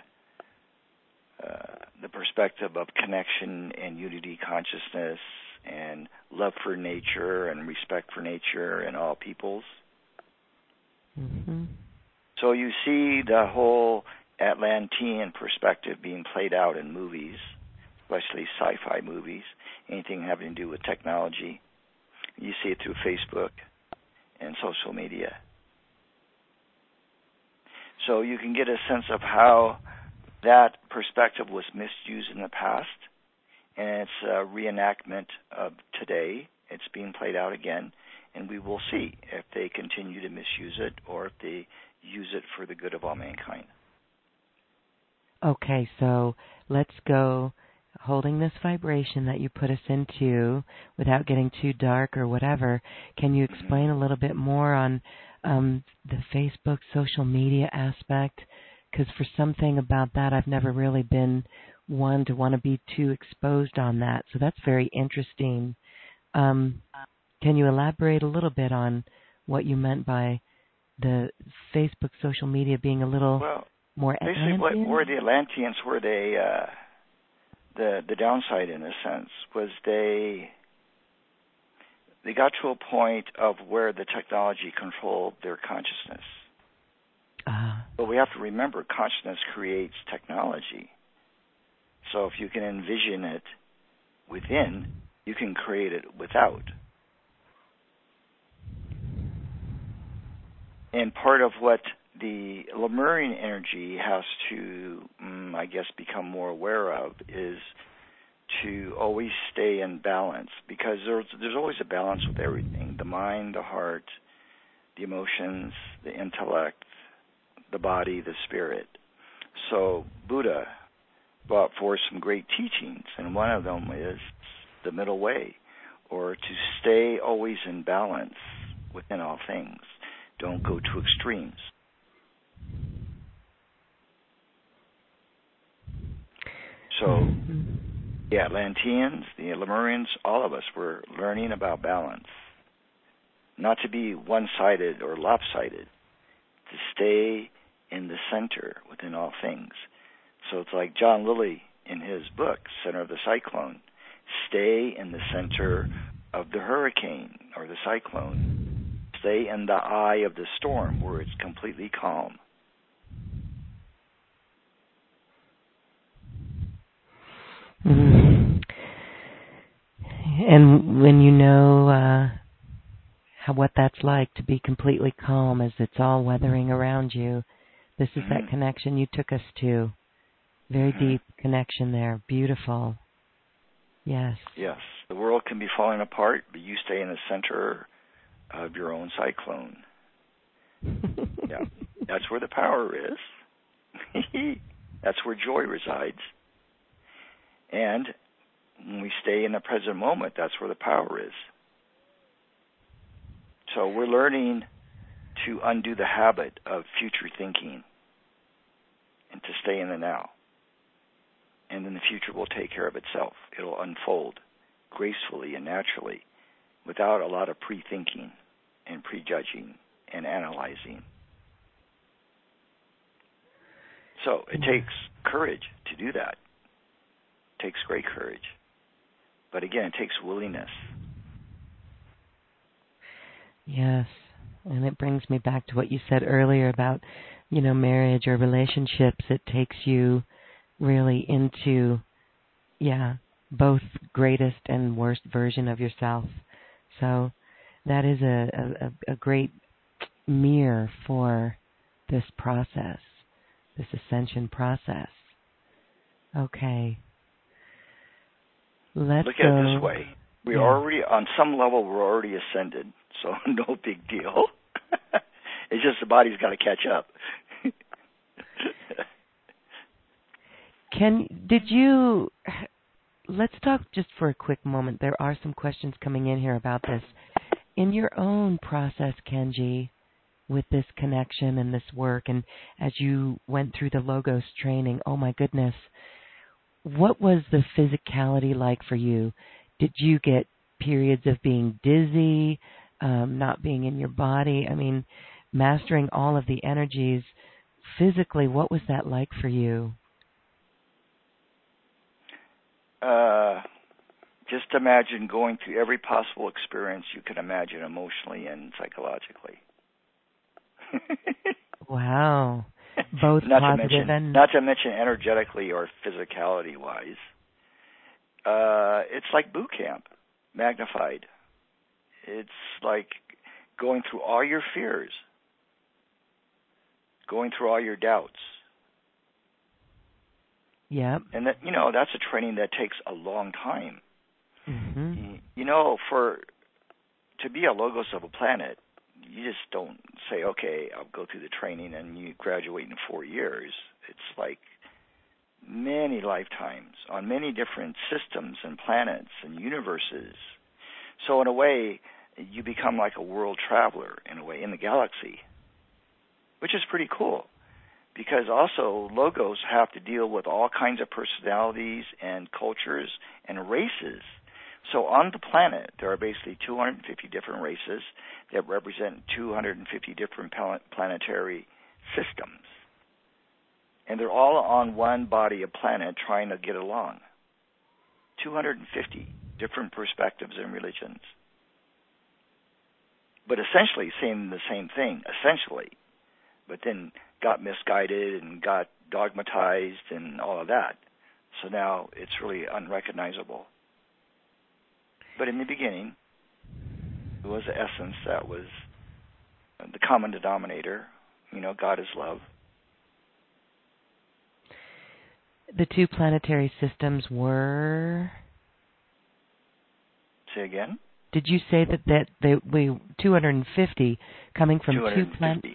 [SPEAKER 2] uh, the perspective of connection and unity consciousness and love for nature and respect for nature and all peoples.
[SPEAKER 1] Mm-hmm.
[SPEAKER 2] So you see the whole Atlantean perspective being played out in movies, especially sci-fi movies, anything having to do with technology. You see it through Facebook and social media. So you can get a sense of how that perspective was misused in the past, and it's a reenactment of today. It's being played out again, and we will see if they continue to misuse it or if they use it for the good of all mankind.
[SPEAKER 1] Okay, so let's go holding this vibration that you put us into without getting too dark or whatever. Can you explain a little bit more on um, the Facebook social media aspect? because for something about that, I've never really been one to want to be too exposed on that. So that's very interesting. Um, can you elaborate a little bit on what you meant by the Facebook social media being a little
[SPEAKER 2] well,
[SPEAKER 1] more
[SPEAKER 2] basically
[SPEAKER 1] Atlantean?
[SPEAKER 2] what were the Atlanteans were they uh the the downside in a sense was they they got to a point of where the technology controlled their consciousness.
[SPEAKER 1] uh,
[SPEAKER 2] But we have to remember consciousness creates technology. So if you can envision it within, you can create it without. And part of what the Lemurian energy has to, mm, I guess, become more aware of is to always stay in balance because there's there's always a balance with everything. The mind the heart the emotions the intellect the body the spirit. So buddha brought forth some great teachings and one of them is the middle way or to stay always in balance within all things. Don't go to extremes so the Atlanteans, the Lemurians, all of us were learning about balance. Not to be one sided or lopsided, to stay in the center within all things. So it's like John Lilly in his book, Center of the Cyclone. Stay in the center of the hurricane or the cyclone. Stay in the eye of the storm where it's completely calm.
[SPEAKER 1] Mhm. And when you know uh, how what that's like to be completely calm as it's all weathering around you, this is that
[SPEAKER 2] Mhm.
[SPEAKER 1] connection you took us to. Very
[SPEAKER 2] Mhm.
[SPEAKER 1] deep connection there. Beautiful. Yes.
[SPEAKER 2] Yes, the world can be falling apart, but you stay in the center of your own cyclone. (laughs) Yeah. That's where the power is. (laughs) That's where joy resides. And when we stay in the present moment, that's where the power is. So we're learning to undo the habit of future thinking and to stay in the now. And then the future will take care of itself. It'll unfold gracefully and naturally without a lot of pre thinking and prejudging and analyzing. So it takes courage to do that. Takes great courage. But again, it takes willingness.
[SPEAKER 1] Yes. And it brings me back to what you said earlier about, you know, marriage or relationships. It takes you really into, yeah, both greatest and worst version of yourself. So that is a, a, a great mirror for this process, this ascension process. Okay. Let's
[SPEAKER 2] Look at it this way. We
[SPEAKER 1] Yeah.
[SPEAKER 2] already on some level we're already ascended, so (laughs) no big deal. (laughs) it's just the body's got to catch up. (laughs)
[SPEAKER 1] Can did you let's talk just for a quick moment. There are some questions coming in here about this. In your own process, Kenji, with this connection and this work and as you went through the logos training, oh my goodness. What was the physicality like for you? Did you get periods of being dizzy, um, not being in your body? I mean, mastering all of the energies physically, what was that like for you?
[SPEAKER 2] uh, just imagine going through every possible experience you can imagine emotionally and psychologically. (laughs)
[SPEAKER 1] Wow. Both
[SPEAKER 2] not to
[SPEAKER 1] positive
[SPEAKER 2] mention,
[SPEAKER 1] and
[SPEAKER 2] not to mention energetically or physicality wise. Uh, it's like boot camp, magnified. It's like going through all your fears, going through all your doubts,
[SPEAKER 1] Yep.
[SPEAKER 2] and that you know that's a training that takes a long time.
[SPEAKER 1] hmm
[SPEAKER 2] You know, for to be a logos of a planet, you just don't say, okay, I'll go through the training and you graduate in four years. It's like many lifetimes on many different systems and planets and universes. So in a way, you become like a world traveler in a way in the galaxy, which is pretty cool because also logos have to deal with all kinds of personalities and cultures and races. So on the planet, there are basically 250 different races that represent 250 different planetary systems. And they're all on one body of planet trying to get along. 250 different perspectives and religions. But essentially saying the same thing, essentially. But then got misguided and got dogmatized and all of that. So now it's really unrecognizable. But in the beginning, it was the essence that was the common denominator. You know, God is love.
[SPEAKER 1] The two planetary systems were.
[SPEAKER 2] Say again.
[SPEAKER 1] Did you say that that they we 250 coming from
[SPEAKER 2] 250.
[SPEAKER 1] two planets?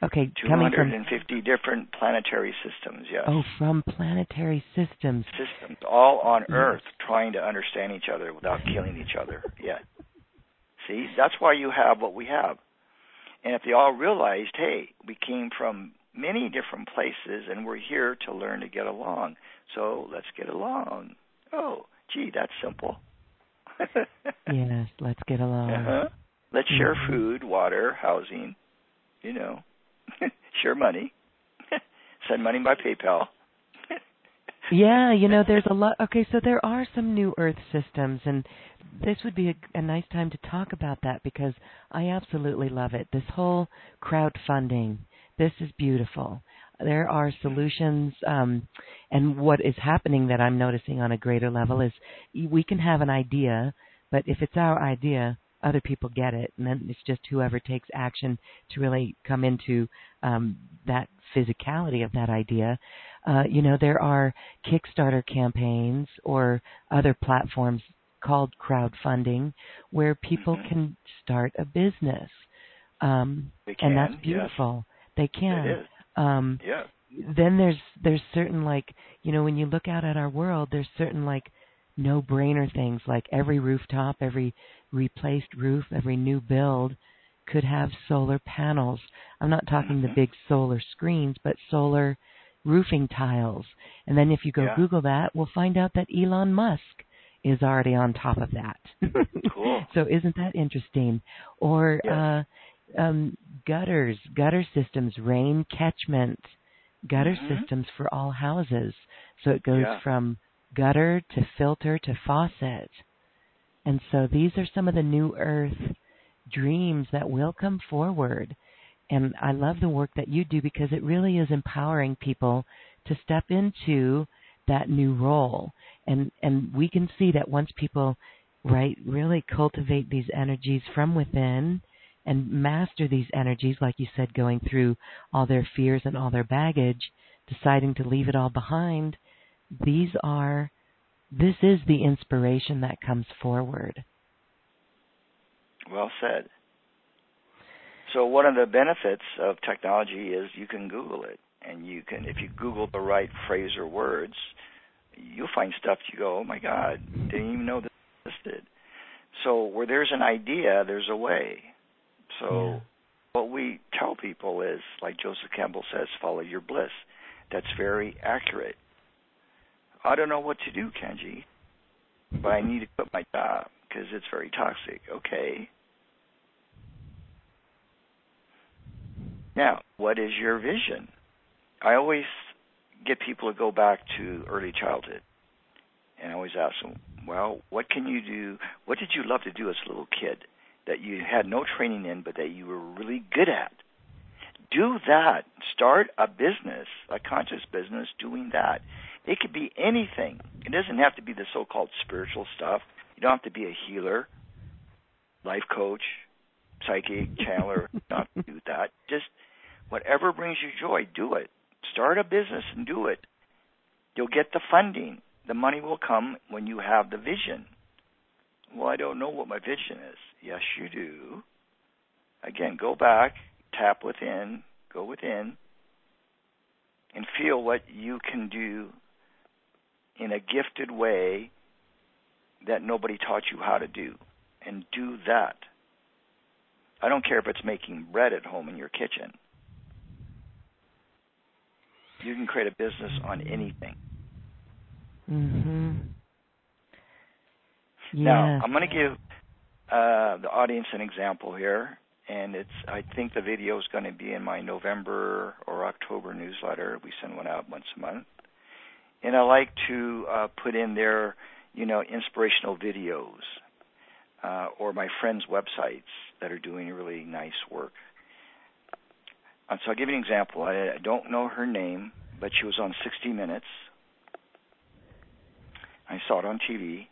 [SPEAKER 1] Okay, coming from
[SPEAKER 2] 250 different planetary systems, yes.
[SPEAKER 1] Oh, from planetary systems.
[SPEAKER 2] Systems, all on Earth, trying to understand each other without killing each other. Yeah. See, that's why you have what we have. And if they all realized, hey, we came from many different places and we're here to learn to get along. So let's get along. Oh, gee, that's simple. (laughs)
[SPEAKER 1] yes, let's get along.
[SPEAKER 2] Uh-huh. Let's share mm-hmm. food, water, housing, you know. (laughs) share money. (laughs) Send money by PayPal. (laughs)
[SPEAKER 1] yeah, you know, there's a lot. Okay, so there are some new Earth systems, and this would be a, a nice time to talk about that because I absolutely love it. This whole crowdfunding, this is beautiful. There are solutions, um, and what is happening that I'm noticing on a greater level is we can have an idea, but if it's our idea, other people get it, and then it's just whoever takes action to really come into um, that physicality of that idea. Uh, you know, there are Kickstarter campaigns or other platforms called crowdfunding where people
[SPEAKER 2] mm-hmm.
[SPEAKER 1] can start a business, um,
[SPEAKER 2] and
[SPEAKER 1] that's beautiful.
[SPEAKER 2] Yes.
[SPEAKER 1] They can.
[SPEAKER 2] It is.
[SPEAKER 1] Um,
[SPEAKER 2] yeah.
[SPEAKER 1] Then there's there's certain like you know when you look out at our world, there's certain like no brainer things like every rooftop, every replaced roof, every new build could have solar panels. I'm not talking the
[SPEAKER 2] mm-hmm.
[SPEAKER 1] big solar screens, but solar roofing tiles. And then if you go
[SPEAKER 2] yeah.
[SPEAKER 1] Google that, we'll find out that Elon Musk is already on top of that. (laughs) (laughs)
[SPEAKER 2] cool.
[SPEAKER 1] so isn't that interesting? Or
[SPEAKER 2] yes.
[SPEAKER 1] uh um gutters, gutter systems, rain catchment, gutter
[SPEAKER 2] mm-hmm.
[SPEAKER 1] systems for all houses. So it goes
[SPEAKER 2] yeah.
[SPEAKER 1] from gutter to filter to faucet. And so these are some of the new earth dreams that will come forward. And I love the work that you do because it really is empowering people to step into that new role. And and we can see that once people right really cultivate these energies from within and master these energies like you said going through all their fears and all their baggage, deciding to leave it all behind, these are this is the inspiration that comes forward.
[SPEAKER 2] Well said. So one of the benefits of technology is you can Google it, and you can, if you Google the right phrase or words, you'll find stuff you go, oh my God, didn't even know this existed. So where there's an idea, there's a way. So
[SPEAKER 1] yeah.
[SPEAKER 2] what we tell people is, like Joseph Campbell says, follow your bliss. That's very accurate. I don't know what to do, Kenji, but I need to quit my job because it's very toxic. Okay. Now, what is your vision? I always get people to go back to early childhood. And I always ask them, well, what can you do? What did you love to do as a little kid that you had no training in, but that you were really good at? Do that. Start a business, a conscious business doing that. It could be anything. It doesn't have to be the so called spiritual stuff. You don't have to be a healer, life coach, psychic, channeler. (laughs) not do that. Just whatever brings you joy, do it. Start a business and do it. You'll get the funding. The money will come when you have the vision. Well, I don't know what my vision is. Yes, you do. Again, go back, tap within, go within, and feel what you can do in a gifted way that nobody taught you how to do. And do that. I don't care if it's making bread at home in your kitchen. You can create a business on anything.
[SPEAKER 1] Mhm.
[SPEAKER 2] Now, I'm going to give uh, the audience an example here, and it's I think the video is going to be in my November or October newsletter. We send one out once a month, and I like to uh, put in there, you know, inspirational videos uh, or my friends' websites that are doing really nice work. And uh, so I'll give you an example. I, I don't know her name, but she was on 60 Minutes. I saw it on TV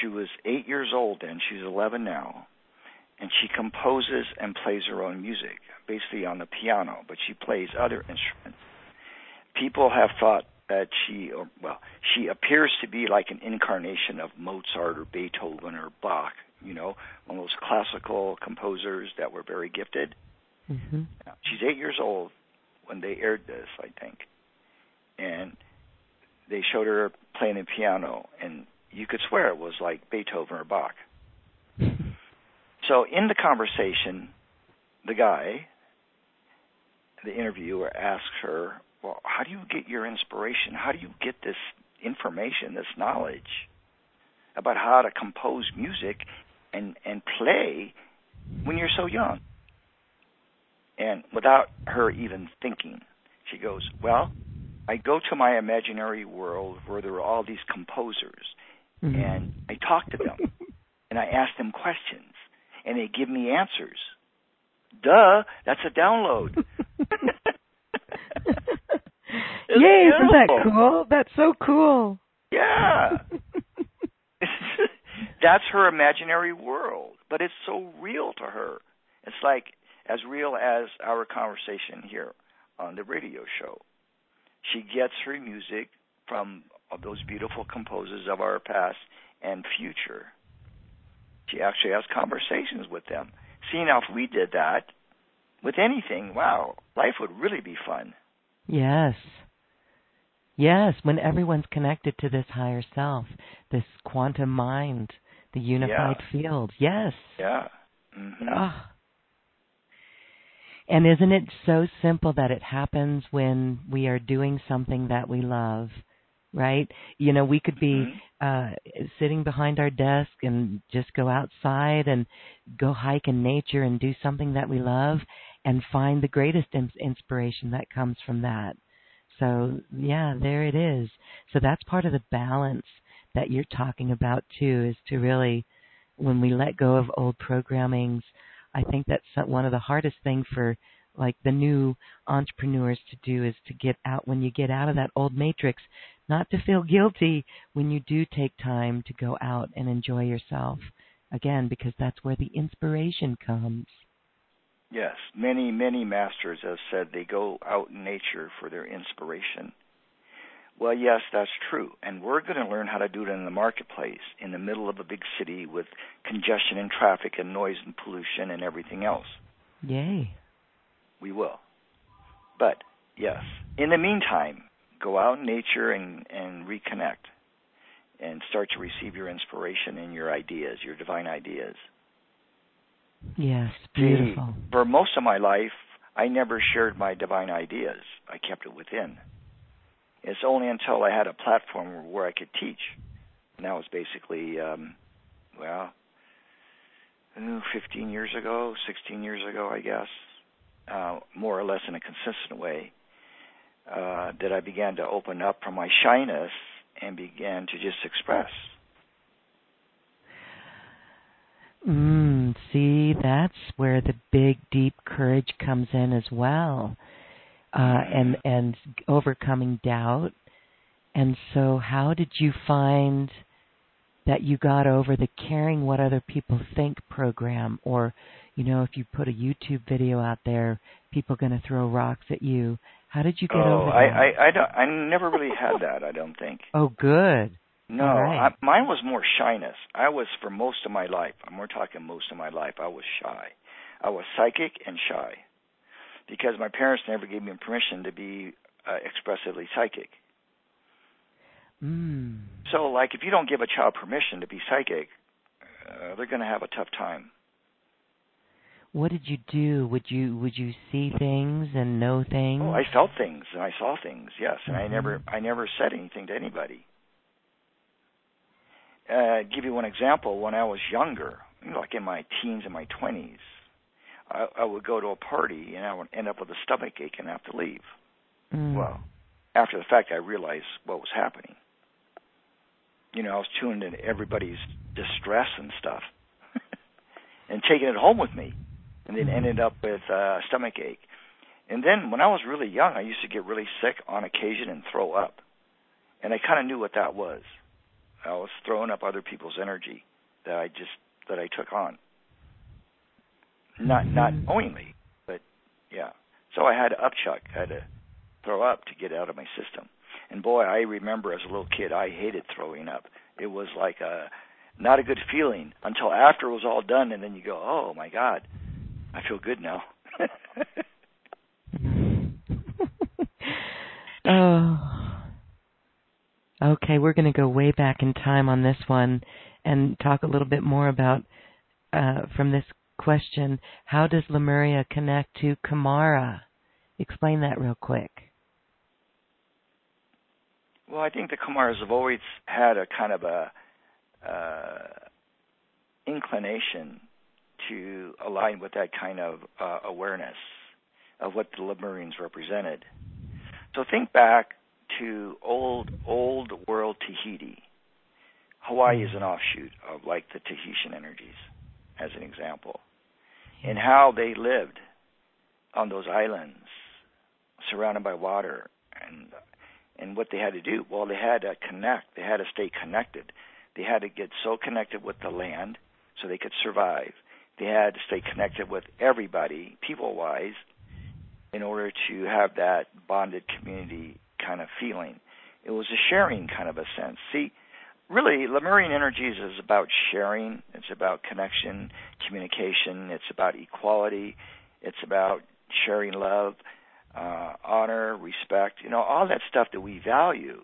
[SPEAKER 2] she was eight years old then. She's 11 now. And she composes and plays her own music, basically on the piano, but she plays other instruments. People have thought that she, or, well, she appears to be like an incarnation of Mozart or Beethoven or Bach, you know, one of those classical composers that were very gifted.
[SPEAKER 1] Mm-hmm.
[SPEAKER 2] She's eight years old when they aired this, I think. And they showed her playing the piano, and you could swear it was like Beethoven or Bach. (laughs) so in the conversation, the guy, the interviewer, asks her, "Well, how do you get your inspiration? How do you get this information, this knowledge about how to compose music and and play when you're so young?" And without her even thinking, she goes, "Well." I go to my imaginary world where there are all these composers Mm-hmm. And I talk to them and I ask them questions and they give me answers. Duh, that's a download. (laughs) (laughs)
[SPEAKER 1] Yay, isn't that cool? That's so cool.
[SPEAKER 2] Yeah. (laughs) that's her imaginary world, but it's so real to her. It's like as real as our conversation here on the radio show. She gets her music from those beautiful composers of our past and future. She actually has conversations with them. Seeing how if we did that with anything, wow, life would really be fun.
[SPEAKER 1] Yes. Yes, when everyone's connected to this higher self, this quantum mind, the unified
[SPEAKER 2] yeah.
[SPEAKER 1] field. Yes.
[SPEAKER 2] Yeah. Mm-hmm.
[SPEAKER 1] Oh. And isn't it so simple that it happens when we are doing something that we love? right? You know, we could be mm-hmm. uh sitting behind our desk and just go outside and go hike in nature and do something that we love and find the greatest in- inspiration that comes from that. So, yeah, there it is. So that's part of the balance that you're talking about too is to really when we let go of old programmings, I think that's one of the hardest things for like the new entrepreneurs to do is to get out when you get out of that old matrix not to feel guilty when you do take time to go out and enjoy yourself. Again, because that's where the inspiration comes.
[SPEAKER 2] Yes, many, many masters have said they go out in nature for their inspiration. Well, yes, that's true. And we're going to learn how to do it in the marketplace, in the middle of a big city with congestion and traffic and noise and pollution and everything else.
[SPEAKER 1] Yay.
[SPEAKER 2] We will. But, yes, in the meantime, go out in nature and, and reconnect and start to receive your inspiration and your ideas, your divine ideas.
[SPEAKER 1] Yes, beautiful.
[SPEAKER 2] See, for most of my life, I never shared my divine ideas. I kept it within. It's only until I had a platform where I could teach. And that was basically, um, well, 15 years ago, 16 years ago, I guess, uh, more or less in a consistent way uh, that I began to open up from my shyness and began to just express.
[SPEAKER 1] Mm, see, that's where the big, deep courage comes in as well, uh, and and overcoming doubt. And so, how did you find that you got over the caring what other people think program, or you know, if you put a YouTube video out there, people going to throw rocks at you. How did you get
[SPEAKER 2] oh,
[SPEAKER 1] over that?
[SPEAKER 2] I, I, I, don't, I never really had that. I don't think.
[SPEAKER 1] Oh, good.
[SPEAKER 2] No, right. I, mine was more shyness. I was for most of my life. I'm more talking most of my life. I was shy. I was psychic and shy because my parents never gave me permission to be uh, expressively psychic.
[SPEAKER 1] Mm.
[SPEAKER 2] So, like, if you don't give a child permission to be psychic, uh, they're going to have a tough time.
[SPEAKER 1] what did you do? Would you would you see things and know things?
[SPEAKER 2] Oh, I felt things and I saw things. Yes, and
[SPEAKER 1] mm-hmm.
[SPEAKER 2] I never I never said anything to anybody. Uh, give you one example. When I was younger, like in my teens and my twenties, I, I would go to a party and I would end up with a stomach ache and have to leave.
[SPEAKER 1] Mm.
[SPEAKER 2] Well, after the fact, I realized what was happening. You know, I was tuned into everybody's distress and stuff, (laughs) and taking it home with me and then ended up with uh, stomach ache. And then when I was really young, I used to get really sick on occasion and throw up. And I kind of knew what that was. I was throwing up other people's energy that I just that I took on. Not not knowingly, but yeah. So I had to upchuck, I had to throw up to get out of my system. And boy, I remember as a little kid, I hated throwing up. It was like a not a good feeling until after it was all done, and then you go, "Oh my God, I feel good now. (laughs) (laughs)
[SPEAKER 1] oh. Okay, we're going to go way back in time on this one and talk a little bit more about uh, from this question how does Lemuria connect to Kumara? Explain that real quick.
[SPEAKER 2] Well, I think the Kumaras have always had a kind of a uh, inclination to align with that kind of uh, awareness of what the Lemurians represented. So think back to old old world Tahiti. Hawaii hmm. is an offshoot of like the Tahitian energies, as an example, hmm. and how they lived on those islands, surrounded by water, and and what they had to do. Well, they had to connect. They had to stay connected. They had to get so connected with the land so they could survive. They had to stay connected with everybody, people wise, in order to have that bonded community kind of feeling. It was a sharing kind of a sense. See, really, Lemurian Energies is about sharing, it's about connection, communication, it's about equality, it's about sharing love, uh, honor, respect, you know, all that stuff that we value.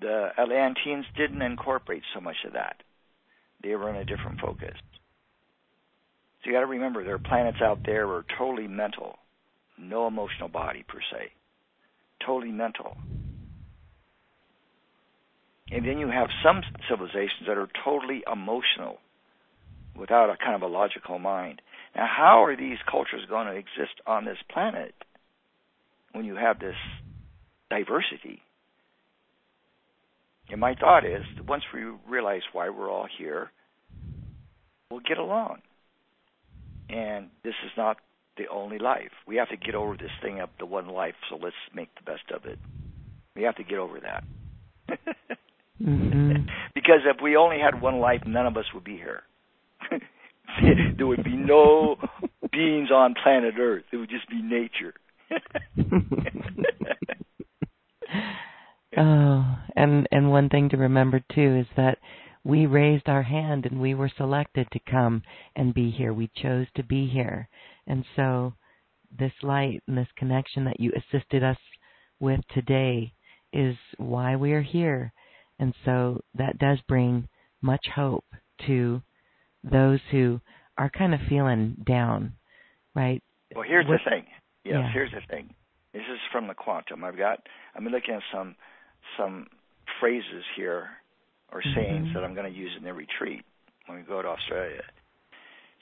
[SPEAKER 2] The Atlanteans didn't incorporate so much of that. They were in a different focus. So you got to remember there are planets out there that are totally mental, no emotional body per se, totally mental. And then you have some civilizations that are totally emotional, without a kind of a logical mind. Now, how are these cultures going to exist on this planet when you have this diversity? And my thought is that once we realize why we're all here, we'll get along. And this is not the only life. We have to get over this thing of the one life, so let's make the best of it. We have to get over that.
[SPEAKER 1] mm-hmm. (laughs)
[SPEAKER 2] Because if we only had one life, none of us would be here. (laughs) there would be no (laughs) beings on planet Earth. It would just be nature.
[SPEAKER 1] oh, and and one thing to remember too is that we raised our hand and we were selected to come and be here. We chose to be here. And so this light and this connection that you assisted us with today is why we are here. And so that does bring much hope to those who are kind of feeling down, right?
[SPEAKER 2] Well, here's what, the thing. Yes,
[SPEAKER 1] yeah.
[SPEAKER 2] here's the thing. This is from the quantum. I've got. I'm looking at some some phrases here or mm-hmm. sayings that I'm going to use in the retreat when we go to Australia.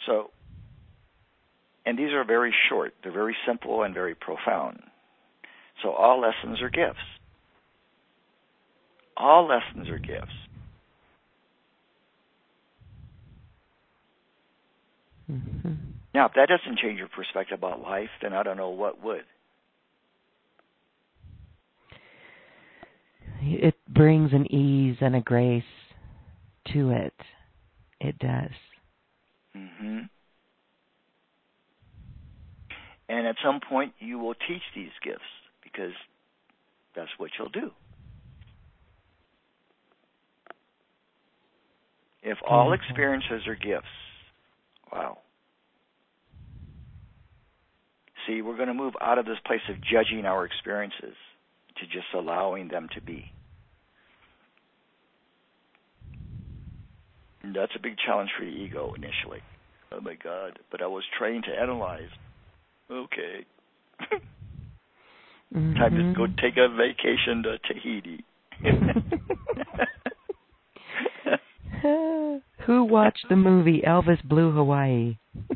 [SPEAKER 2] So, and these are very short. They're very simple and very profound. So all lessons are gifts. All lessons are gifts.
[SPEAKER 1] Mm-hmm.
[SPEAKER 2] Now, if that doesn't change your perspective about life, then I don't know what would.
[SPEAKER 1] It brings an ease and a grace to it. It does.
[SPEAKER 2] hmm And at some point, you will teach these gifts because that's what you'll do. If all mm-hmm. experiences are gifts, wow. See, we're going to move out of this place of judging our experiences to just allowing them to be. That's a big challenge for the ego initially. Oh my God! But I was trained to analyze. Okay.
[SPEAKER 1] mm-hmm.
[SPEAKER 2] Time to go take a vacation to Tahiti. (laughs)
[SPEAKER 1] Who watched the movie Elvis Blue Hawaii? (laughs)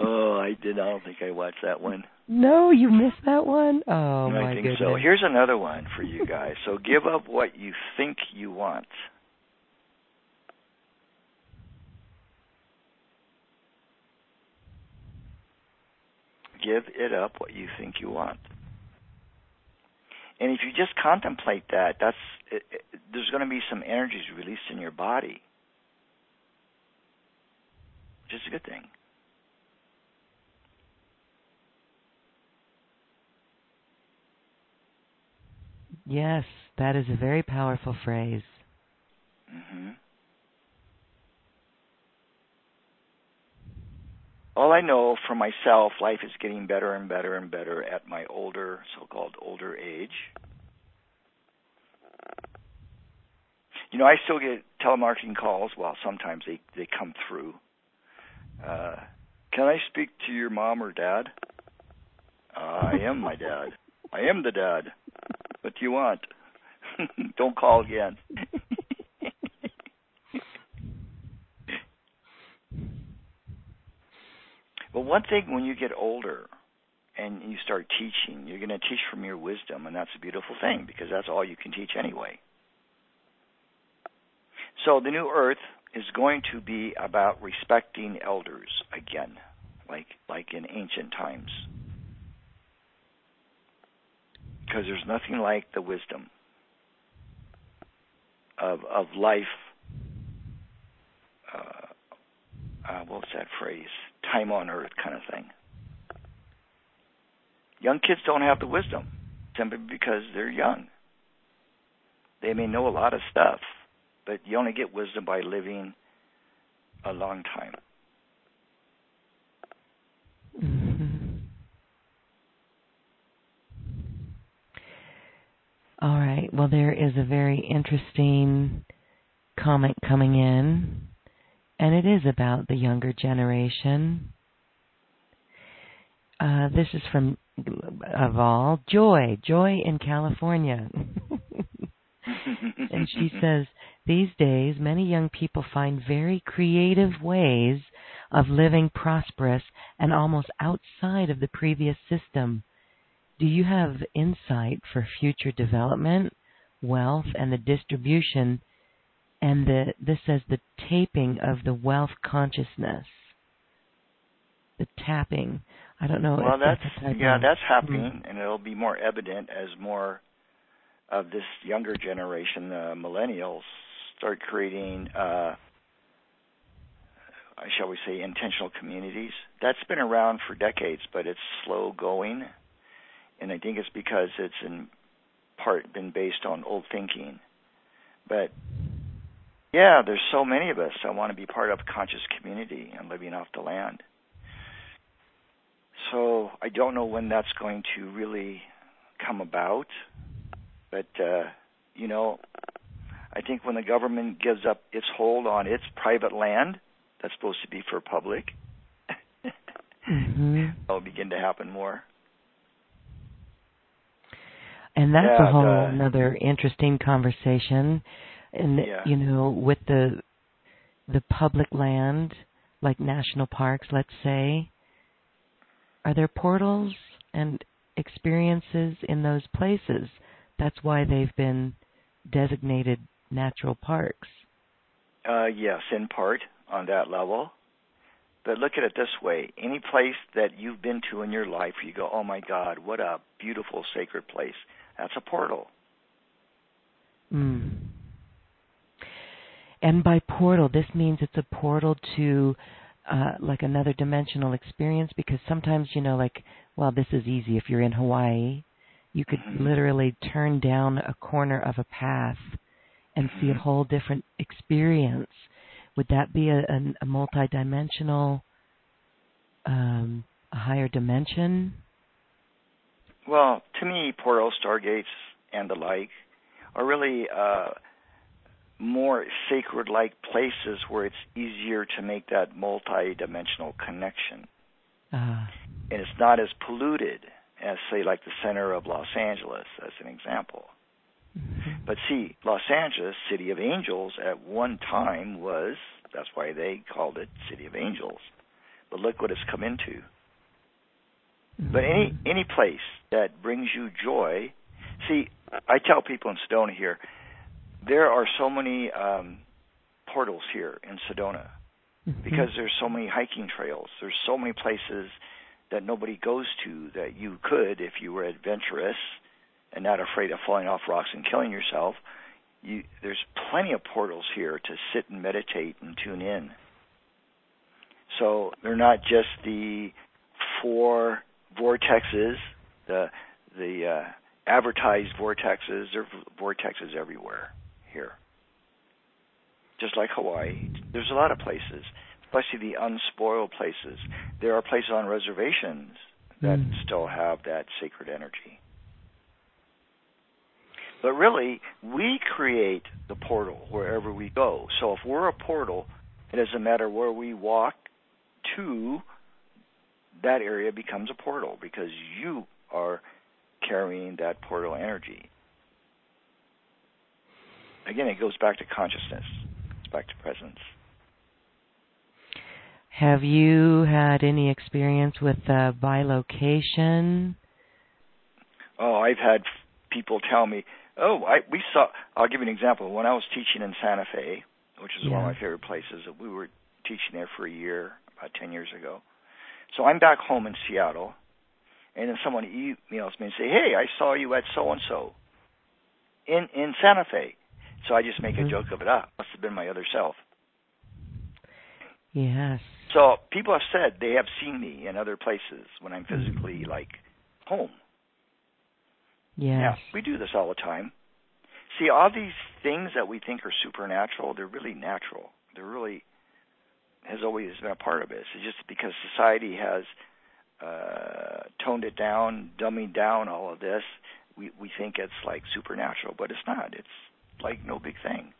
[SPEAKER 2] oh, I did. I don't think I watched that one.
[SPEAKER 1] No, you missed that one. Oh
[SPEAKER 2] I
[SPEAKER 1] my
[SPEAKER 2] think
[SPEAKER 1] goodness.
[SPEAKER 2] so. Here's another one for you guys. So give up what you think you want. Give it up what you think you want. And if you just contemplate that, that's it, it, there's going to be some energies released in your body. Which is a good thing.
[SPEAKER 1] Yes, that is a very powerful phrase.
[SPEAKER 2] hmm All I know for myself, life is getting better and better and better at my older, so-called older age. You know, I still get telemarketing calls. Well, sometimes they they come through. Uh, can I speak to your mom or dad? Uh, I am my dad. I am the dad. What do you want? (laughs) Don't call again. (laughs) but one thing when you get older and you start teaching, you're going to teach from your wisdom, and that's a beautiful thing because that's all you can teach anyway. So the new earth is going to be about respecting elders again, like like in ancient times. Because there's nothing like the wisdom of of life. Uh, uh, what's that phrase? Time on earth, kind of thing. Young kids don't have the wisdom simply because they're young. They may know a lot of stuff, but you only get wisdom by living a long time.
[SPEAKER 1] Mhm. All right. Well, there is a very interesting comment coming in, and it is about the younger generation. Uh, this is from of all Joy, Joy in California. (laughs) and she says, These days, many young people find very creative ways of living prosperous and almost outside of the previous system. Do you have insight for future development, wealth, and the distribution? And the, this says the taping of the wealth consciousness. The tapping. I don't know.
[SPEAKER 2] well, that's
[SPEAKER 1] that's
[SPEAKER 2] yeah, that's happening, and it'll be more evident as more of this younger generation, the millennials, start creating, uh, shall we say, intentional communities. That's been around for decades, but it's slow going, and I think it's because it's in part been based on old thinking. But yeah, there's so many of us that want to be part of a conscious community and living off the land. So I don't know when that's going to really come about, but uh, you know, I think when the government gives up its hold on its private land that's supposed to be for public, (laughs)
[SPEAKER 1] Mhm.
[SPEAKER 2] that'll begin to happen more.
[SPEAKER 1] And that's
[SPEAKER 2] Yeah,
[SPEAKER 1] a whole
[SPEAKER 2] the-
[SPEAKER 1] another interesting conversation. And
[SPEAKER 2] Yeah.
[SPEAKER 1] you know, with the the public land, like national parks, let's say, are there portals and experiences in those places? That's why they've been designated natural parks.
[SPEAKER 2] Uh, yes, in part on that level. But look at it this way: any place that you've been to in your life, you go, "Oh my God, what a beautiful sacred place!" That's a portal.
[SPEAKER 1] Mm. And by portal, this means it's a portal to uh, like another dimensional experience because sometimes, you know, like, well, this is easy. If you're in Hawaii, you could
[SPEAKER 2] Mhm.
[SPEAKER 1] literally turn down a corner of a path and see a
[SPEAKER 2] Mhm.
[SPEAKER 1] whole different experience. Would that be a, a, a multi-dimensional, um, a higher dimension?
[SPEAKER 2] Well, to me, portal stargates and the like are really uh, more sacred like places where it's easier to make that multi dimensional connection.
[SPEAKER 1] Uh,
[SPEAKER 2] and it's not as polluted as say like the center of Los Angeles as an example.
[SPEAKER 1] mhm.
[SPEAKER 2] But see, Los Angeles, City of Angels, at one time was that's why they called it City of Angels. But look what it's come into. But any
[SPEAKER 1] Mhm.
[SPEAKER 2] any place that brings you joy, see, I tell people in Sedona here, there are so many um, portals here in Sedona
[SPEAKER 1] Mhm.
[SPEAKER 2] because there's so many hiking trails. There's so many places that nobody goes to that you could if you were adventurous and not afraid of falling off rocks and killing yourself. You, there's plenty of portals here to sit and meditate and tune in. So they're not just the four vortexes, the the uh, advertised vortexes. There are vortexes everywhere here. Just like Hawaii, there's a lot of places, especially the unspoiled places. There are places on reservations that
[SPEAKER 1] Mm.
[SPEAKER 2] still have that sacred energy. But really, we create the portal wherever we go. So if we're a portal, it doesn't matter where we walk to, that area becomes a portal because you are carrying that portal energy. Again, it goes back to consciousness, it's back to presence.
[SPEAKER 1] Have you had any experience with uh, bilocation?
[SPEAKER 2] Oh, I've had people tell me, "Oh, I we saw." I'll give you an example. When I was teaching in Santa Fe, which is one of my favorite places, we were teaching there for a year about ten years ago. So I'm back home in Seattle, and then someone emails me and say, "Hey, I saw you at so and so in in Santa Fe." So I just make
[SPEAKER 1] Mhm.
[SPEAKER 2] a joke of it. Ah, must have been my other self.
[SPEAKER 1] Yes.
[SPEAKER 2] So people have said they have seen me in other places when I'm physically like home.
[SPEAKER 1] Yes.
[SPEAKER 2] Yeah, we do this all the time. See, all these things that we think are supernatural, they're really natural. They're really has always been a part of it. It's just because society has uh, toned it down, dumbing down all of this, we we think it's like supernatural, but it's not. It's like no big thing.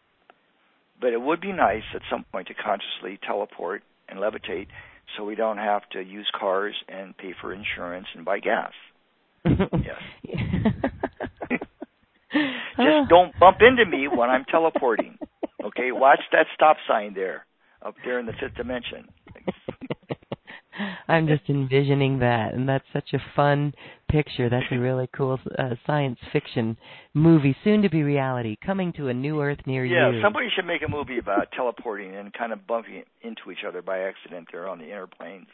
[SPEAKER 2] But it would be nice at some point to consciously teleport and levitate, so we don't have to use cars and pay for insurance and buy gas. (laughs) Yes. (laughs) Just ah. don't bump into me when I'm teleporting. Okay, watch that stop sign there, up there in the fifth dimension.
[SPEAKER 1] I'm just envisioning that, and that's such a fun picture. That's a really cool uh, science fiction movie, soon to be reality, coming to a new Earth near
[SPEAKER 2] Yeah,
[SPEAKER 1] you.
[SPEAKER 2] Yeah, somebody should make a movie about teleporting and kind of bumping into each other by accident there on the inner planes.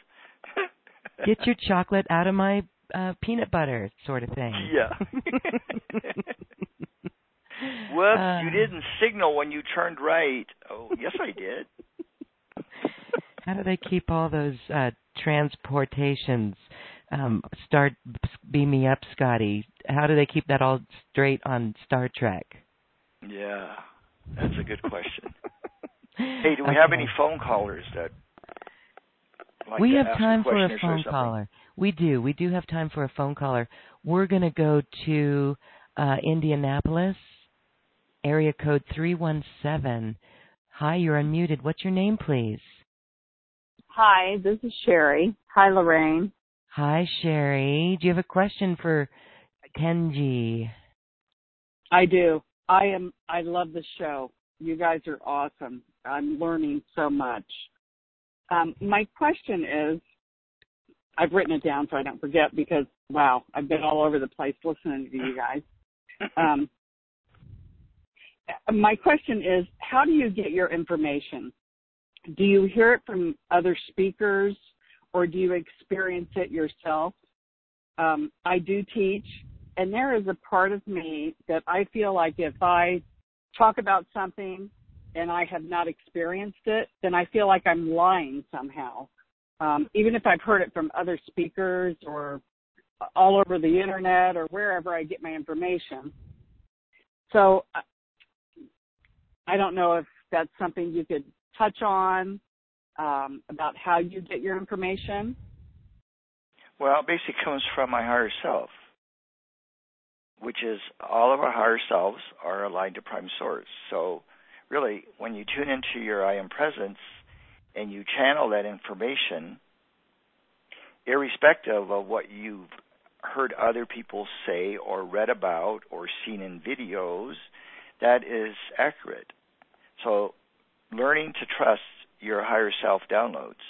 [SPEAKER 2] (laughs)
[SPEAKER 1] Get your chocolate out of my uh, peanut butter, sort of thing.
[SPEAKER 2] Yeah. (laughs) Whoops,
[SPEAKER 1] Uh,
[SPEAKER 2] you didn't signal when you turned right. Oh, yes, I did.
[SPEAKER 1] How do they keep all those uh transportations? Um, start beam me up, Scotty. How do they keep that all straight on Star Trek?
[SPEAKER 2] Yeah, that's a good question. (laughs) Hey, do we have any phone callers that like
[SPEAKER 1] we have time for a phone caller. We do. We do have time for a phone caller. We're going to go to uh, Indianapolis, area code 317. Hi, you're unmuted. What's your name, please?
[SPEAKER 3] Hi, this is Sherry. Hi, Lorraine.
[SPEAKER 1] Hi, Sherry. Do you have a question for Kenji?
[SPEAKER 3] I do. I am. I love the show. You guys are awesome. I'm learning so much. Um, my question is, I've written it down so I don't forget because wow, I've been all over the place listening to you guys. Um, my question is, how do you get your information? Do you hear it from other speakers, or do you experience it yourself? Um, I do teach, and there is a part of me that I feel like if I talk about something and I have not experienced it, then I feel like I'm lying somehow. Um, even if I've heard it from other speakers or all over the internet or wherever I get my information. So I- I don't know if that's something you could touch on um, about how you get your information.
[SPEAKER 2] Well, it basically comes from my higher self, which is all of our higher selves are aligned to Prime Source. So really, when you tune into your I am presence and you channel that information, irrespective of what you've heard other people say or read about or seen in videos, that is accurate. So, learning to trust your higher self downloads.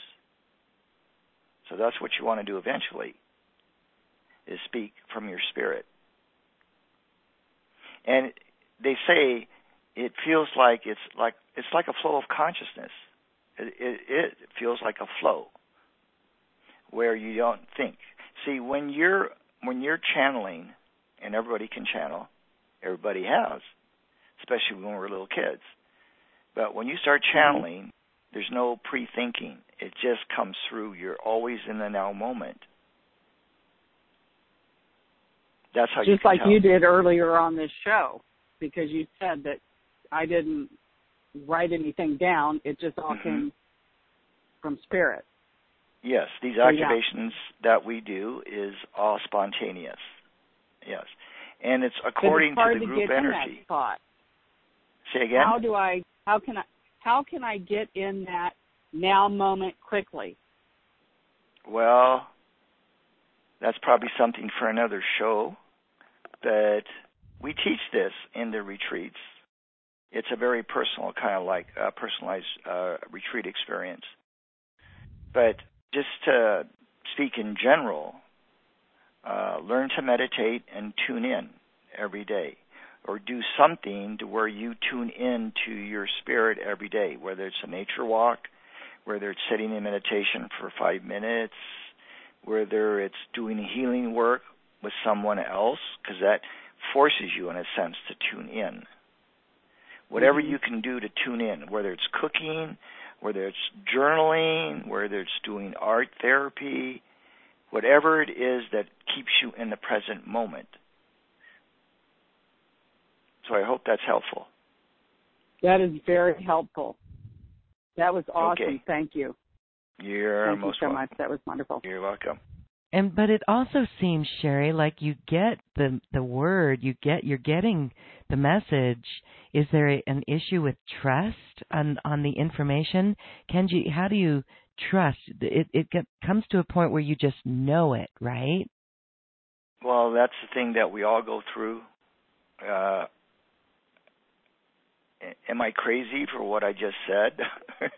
[SPEAKER 2] So that's what you want to do eventually is speak from your spirit. And they say it feels like it's like it's like a flow of consciousness. It, it, it feels like a flow where you don't think. See, when you're when you're channeling, and everybody can channel, everybody has, especially when we're little kids. But when you start channeling, there's no pre-thinking. It just comes through. You're always in the now moment. That's how
[SPEAKER 3] just
[SPEAKER 2] you
[SPEAKER 3] like you did earlier on this show, because you said that I didn't write anything down. It just all mm-hmm. came from spirit.
[SPEAKER 2] Yes, these activations yeah. that we do is all spontaneous. Yes, and it's according
[SPEAKER 3] it's
[SPEAKER 2] to the group
[SPEAKER 3] to
[SPEAKER 2] energy. Say again.
[SPEAKER 3] How do I? How can I? How can I get in that now moment quickly?
[SPEAKER 2] Well, that's probably something for another show. But we teach this in the retreats. It's a very personal kind of like uh, personalized uh, retreat experience. But just to speak in general, uh, learn to meditate and tune in every day, or do something to where you tune in to your spirit every day, whether it's a nature walk, whether it's sitting in meditation for five minutes, whether it's doing healing work with someone else, because that forces you, in a sense, to tune in. Whatever mm-hmm. you can do to tune in, whether it's cooking, whether it's journaling, whether it's doing art therapy, whatever it is that keeps you in the present moment. So I hope that's helpful.
[SPEAKER 3] That is very helpful. That was awesome.
[SPEAKER 2] Okay.
[SPEAKER 3] Thank you.
[SPEAKER 2] You're
[SPEAKER 3] Thank
[SPEAKER 2] most
[SPEAKER 3] you so
[SPEAKER 2] welcome.
[SPEAKER 3] much. That was wonderful.
[SPEAKER 2] You're welcome.
[SPEAKER 1] And but it also seems, Sherry, like you get the the word, you get you're getting the message. Is there a, an issue with trust on on the information? Kenji, how do you trust? It it get, comes to a point where you just know it, right?
[SPEAKER 2] Well, that's the thing that we all go through. Uh, am I crazy for what I just said? (laughs)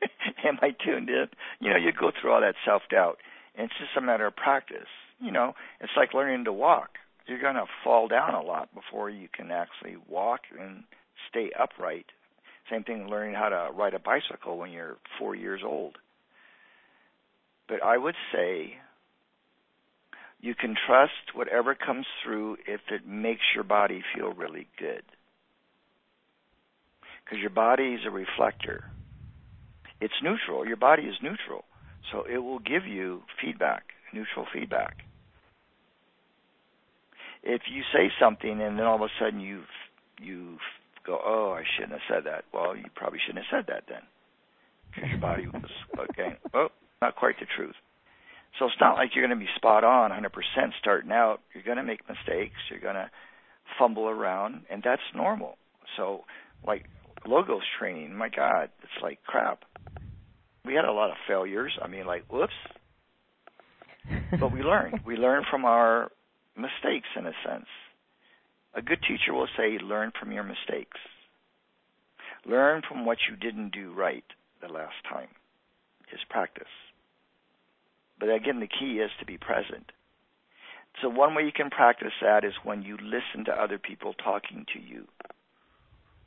[SPEAKER 2] am I tuned in? You know, you go through all that self doubt and it's just a matter of practice. You know, it's like learning to walk. You're going to fall down a lot before you can actually walk and stay upright. Same thing learning how to ride a bicycle when you're four years old. But I would say you can trust whatever comes through if it makes your body feel really good. Because your body is a reflector. It's neutral. Your body is neutral. So it will give you feedback, neutral feedback. If you say something and then all of a sudden you you go, oh, I shouldn't have said that. Well, you probably shouldn't have said that then, because your body was (laughs) okay. Well, not quite the truth. So it's not like you're going to be spot on 100% starting out. You're going to make mistakes. You're going to fumble around, and that's normal. So, like logos training, my God, it's like crap we had a lot of failures. I mean, like, whoops. but we learned. We learned from our mistakes, in a sense. A good teacher will say, learn from your mistakes. Learn from what you didn't do right the last time. Is practice. But again, the key is to be present. So one way you can practice that is when you listen to other people talking to you.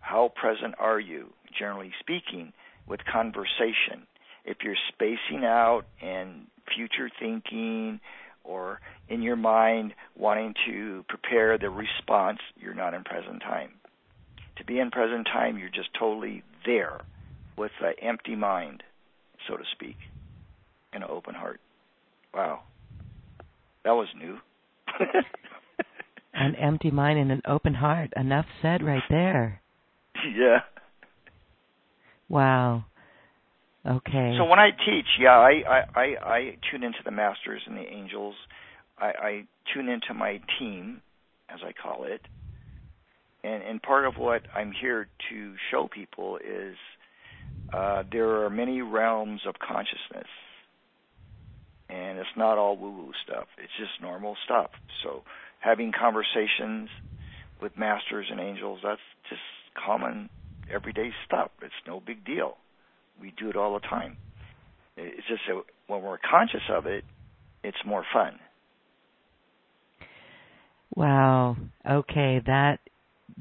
[SPEAKER 2] How present are you, generally speaking, with conversation? if you're spacing out and future thinking or in your mind wanting to prepare the response, you're not in present time. To be in present time, you're just totally there with an empty mind, so to speak, and an open heart. Wow. That was new. (laughs)
[SPEAKER 1] an empty mind and an open heart. Enough said right there. (laughs)
[SPEAKER 2] Yeah.
[SPEAKER 1] Wow. Okay.
[SPEAKER 2] So when I teach, yeah, I I I, I tune into the masters and the angels. I, I tune into my team, as I call it, And and part of what I'm here to show people is uh, there are many realms of consciousness, and it's not all woo-woo stuff. It's just normal stuff. So having conversations with masters and angels, that's just common everyday stuff. It's no big deal. We do it all the time. It's just that when we're conscious of it, it's more fun.
[SPEAKER 1] Wow. Okay, that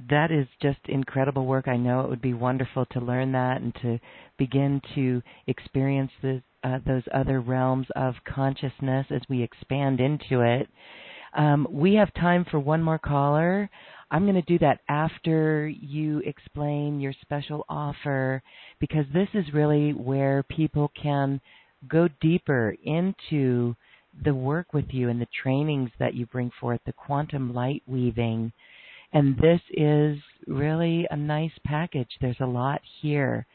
[SPEAKER 1] that is just incredible work. I know it would be wonderful to learn that and to begin to experience the, uh, those other realms of consciousness as we expand into it. Um, we have time for one more caller. I'm going to do that after you explain your special offer because this is really where people can go deeper into the work with you and the trainings that you bring forth, the quantum light weaving. And this is really a nice package. There's a lot here.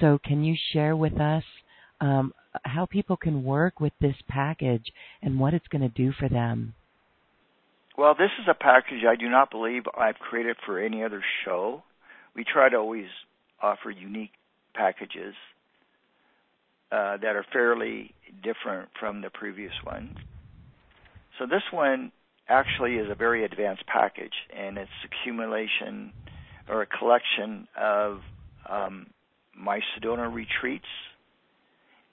[SPEAKER 1] So, can you share with us um, how people can work with this package and what it's going to do for them?
[SPEAKER 2] Well, this is a package I do not believe I've created for any other show. We try to always offer unique packages uh, that are fairly different from the previous ones. So this one actually is a very advanced package, and it's accumulation or a collection of um, my Sedona retreats,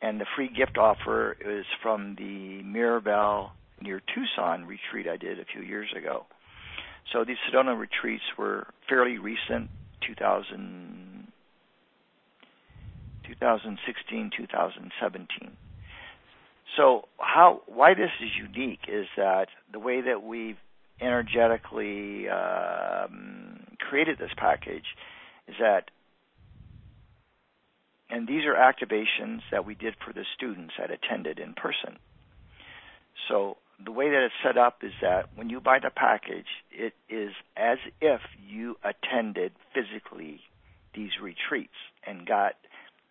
[SPEAKER 2] and the free gift offer is from the Miraval near Tucson retreat I did a few years ago. So these Sedona retreats were fairly recent, 2000, 2016, 2017. So how why this is unique is that the way that we've energetically um, created this package is that and these are activations that we did for the students that attended in person. So the way that it's set up is that when you buy the package, it is as if you attended physically these retreats and got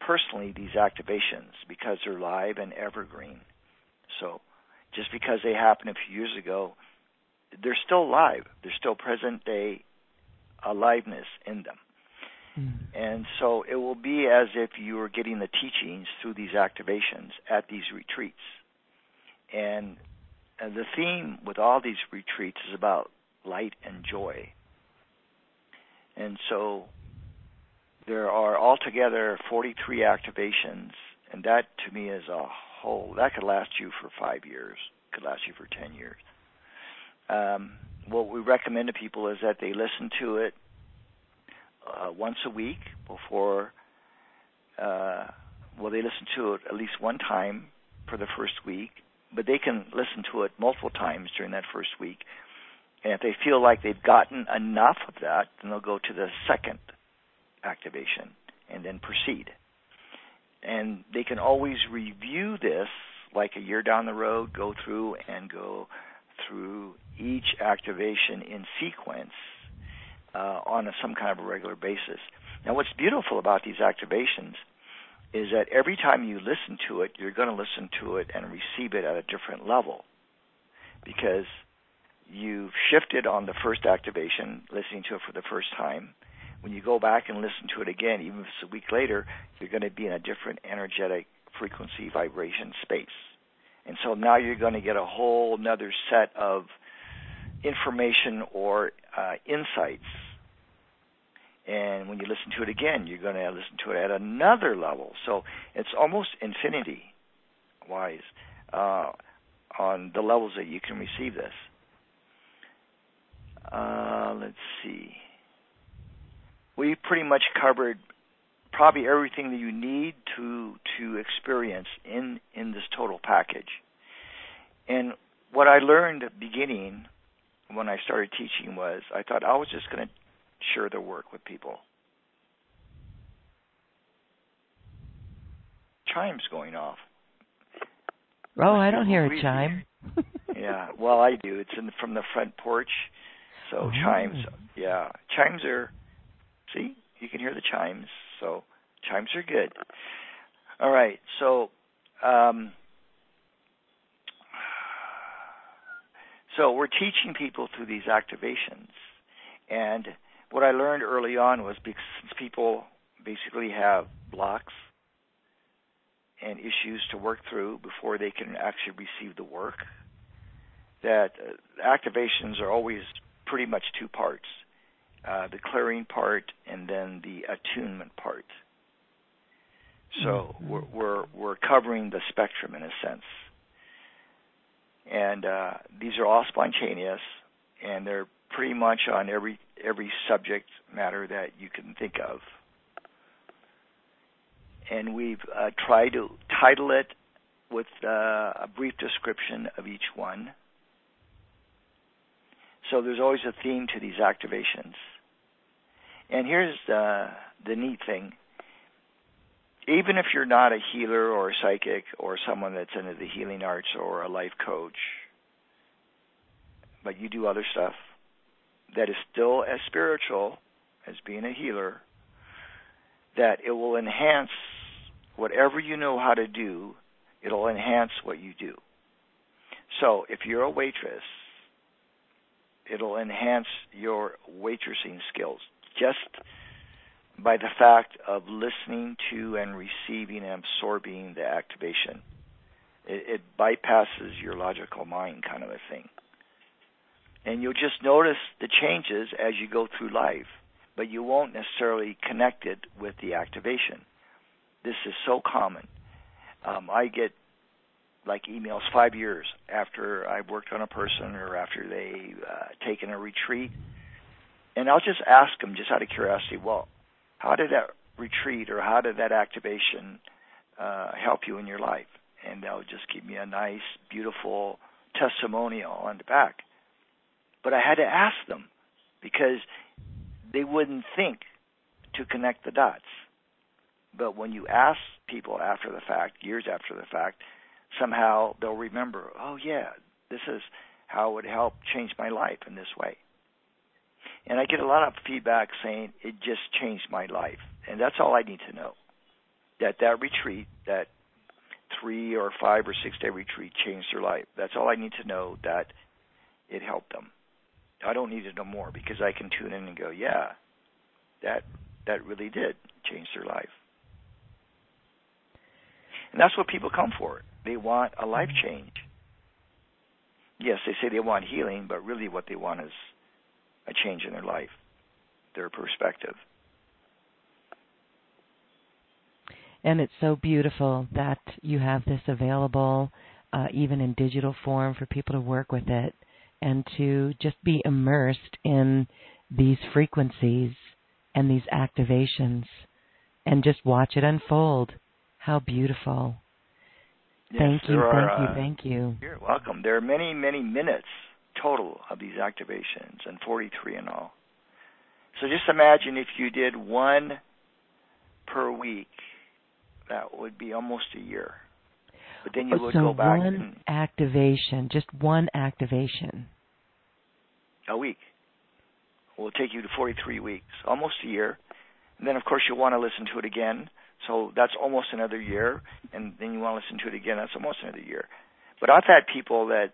[SPEAKER 2] personally these activations because they're live and evergreen. So just because they happened a few years ago, they're still live. There's still present day aliveness in them. Mm. And so it will be as if you were getting the teachings through these activations at these retreats. And and the theme with all these retreats is about light and joy. And so there are altogether 43 activations, and that to me is a whole, that could last you for five years, could last you for 10 years. Um, what we recommend to people is that they listen to it uh, once a week before, uh, well, they listen to it at least one time for the first week, but they can listen to it multiple times during that first week. And if they feel like they've gotten enough of that, then they'll go to the second activation and then proceed. And they can always review this like a year down the road, go through and go through each activation in sequence uh, on a, some kind of a regular basis. Now, what's beautiful about these activations is that every time you listen to it, you're going to listen to it and receive it at a different level because you've shifted on the first activation, listening to it for the first time. When you go back and listen to it again, even if it's a week later, you're going to be in a different energetic frequency vibration space. And so now you're going to get a whole another set of information or uh, insights and when you listen to it again, you're going to listen to it at another level. So it's almost infinity wise uh, on the levels that you can receive this. Uh, let's see. We pretty much covered probably everything that you need to to experience in in this total package. And what I learned at beginning when I started teaching was I thought I was just going to share their work with people. Chimes going off.
[SPEAKER 1] Oh, I don't hear a chime. (laughs)
[SPEAKER 2] yeah, well, I do. It's in from the front porch. So oh. chimes, yeah, chimes are. See, you can hear the chimes. So chimes are good. All right, so um, so we're teaching people through these activations, and what I learned early on was because people basically have blocks and issues to work through before they can actually receive the work, that uh, activations are always pretty much two parts uh, the clearing part and then the attunement part. So mm-hmm. we're, we're, we're covering the spectrum in a sense, and uh, these are all spontaneous, and they're pretty much on every every subject matter that you can think of. And we've uh, tried to title it with uh, a brief description of each one. So there's always a theme to these activations. And here's the, the neat thing. Even if you're not a healer or a psychic or someone that's into the healing arts or a life coach, but you do other stuff, that is still as spiritual as being a healer, that it will enhance whatever you know how to do, it'll enhance what you do. So if you're a waitress, it'll enhance your waitressing skills just by the fact of listening to and receiving and absorbing the activation. It, it bypasses your logical mind, kind of a thing and you'll just notice the changes as you go through life, but you won't necessarily connect it with the activation. This is so common. Um, I get like emails five years after I've worked on a person or after they uh, taken a retreat, and I'll just ask them just out of curiosity, well, how did that retreat or how did that activation uh, help you in your life? And they'll just give me a nice, beautiful testimonial on the back. But I had to ask them because they wouldn't think to connect the dots. But when you ask people after the fact, years after the fact, somehow they'll remember, oh, yeah, this is how it would help change my life in this way. And I get a lot of feedback saying it just changed my life. And that's all I need to know. That that retreat, that three or five or six day retreat changed their life. That's all I need to know that it helped them. I don't need to know more because I can tune in and go, yeah, that that really did change their life. And that's what people come for. They want a life change. Yes, they say they want healing, but really what they want is a change in their life, their perspective.
[SPEAKER 1] And it's so beautiful that you have this available, uh, even in digital form, for people to work with it and to just be immersed in these frequencies and these activations and just watch it unfold. How beautiful.
[SPEAKER 2] Yes,
[SPEAKER 1] thank you,
[SPEAKER 2] are,
[SPEAKER 1] thank you,
[SPEAKER 2] uh,
[SPEAKER 1] thank you.
[SPEAKER 2] You're welcome. There are many, many minutes total of these activations, and 43 in all. So just imagine if you did one per week, that would be almost a year. But then you would
[SPEAKER 1] so
[SPEAKER 2] go back
[SPEAKER 1] one
[SPEAKER 2] and
[SPEAKER 1] activation, just one activation.
[SPEAKER 2] A week. Will take you to 43 weeks, almost a year. And then, of course, you'll want to listen to it again. So that's almost another year. And then you want to listen to it again. That's almost another year. But I've had people that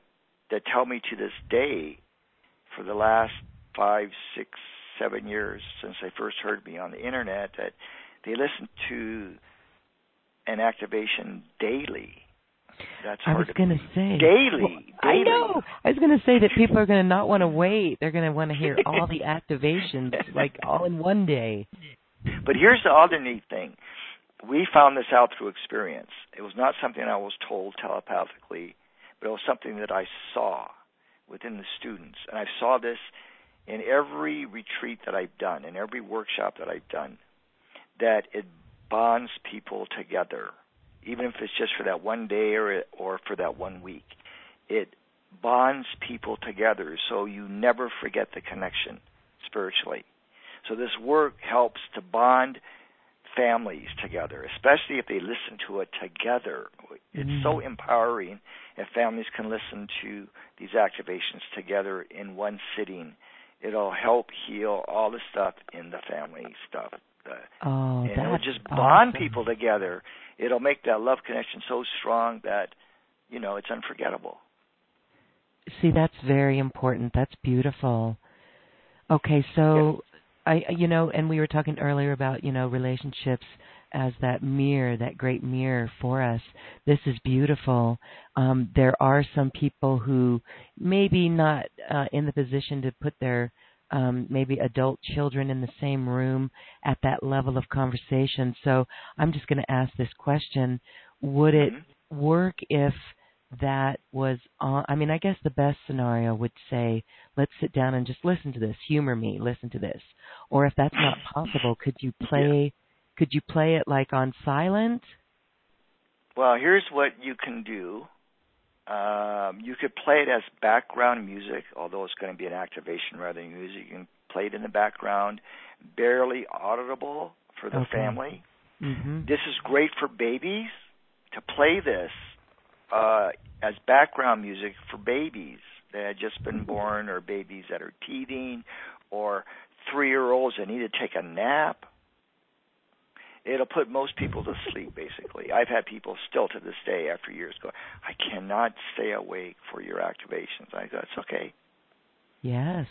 [SPEAKER 2] that tell me to this day, for the last five, six, seven years since they first heard me on the internet, that they listen to an activation daily that's
[SPEAKER 1] I was
[SPEAKER 2] going
[SPEAKER 1] to say
[SPEAKER 2] daily,
[SPEAKER 1] well,
[SPEAKER 2] daily.
[SPEAKER 1] I know. I was going to say that (laughs) people are going to not want to wait. They're going to want to hear all the activations, like all in one day.
[SPEAKER 2] But here's the other neat thing: we found this out through experience. It was not something I was told telepathically, but it was something that I saw within the students, and I saw this in every retreat that I've done, in every workshop that I've done, that it bonds people together even if it's just for that one day or or for that one week. It bonds people together so you never forget the connection spiritually. So this work helps to bond families together, especially if they listen to it together. It's mm-hmm. so empowering if families can listen to these activations together in one sitting. It'll help heal all the stuff in the family stuff.
[SPEAKER 1] oh,
[SPEAKER 2] and
[SPEAKER 1] it'll
[SPEAKER 2] just
[SPEAKER 1] awesome.
[SPEAKER 2] bond people together it'll make that love connection so strong that you know it's unforgettable.
[SPEAKER 1] See, that's very important. That's beautiful. Okay, so I you know, and we were talking earlier about, you know, relationships as that mirror, that great mirror for us. This is beautiful. Um, there are some people who maybe not uh, in the position to put their um, maybe adult children in the same room at that level of conversation. So I'm just going to ask this question: Would it mm-hmm. work if that was on? I mean, I guess the best scenario would say, "Let's sit down and just listen to this. Humor me. Listen to this." Or if that's not possible, could you (laughs) play? Yeah could you play it like on silent?
[SPEAKER 2] Well, here's what you can do. Um, you could play it as background music, although it's going to be an activation rather than music. You can play it in the background, barely audible for the
[SPEAKER 1] okay.
[SPEAKER 2] family.
[SPEAKER 1] Mm-hmm.
[SPEAKER 2] This is great for babies to play this uh, as background music for babies that had just been born or babies that are teething or three year olds that need to take a nap it'll put most people to sleep basically. I've had people still to this day after years go i cannot stay awake for your activations. I go it's okay.
[SPEAKER 1] Yes.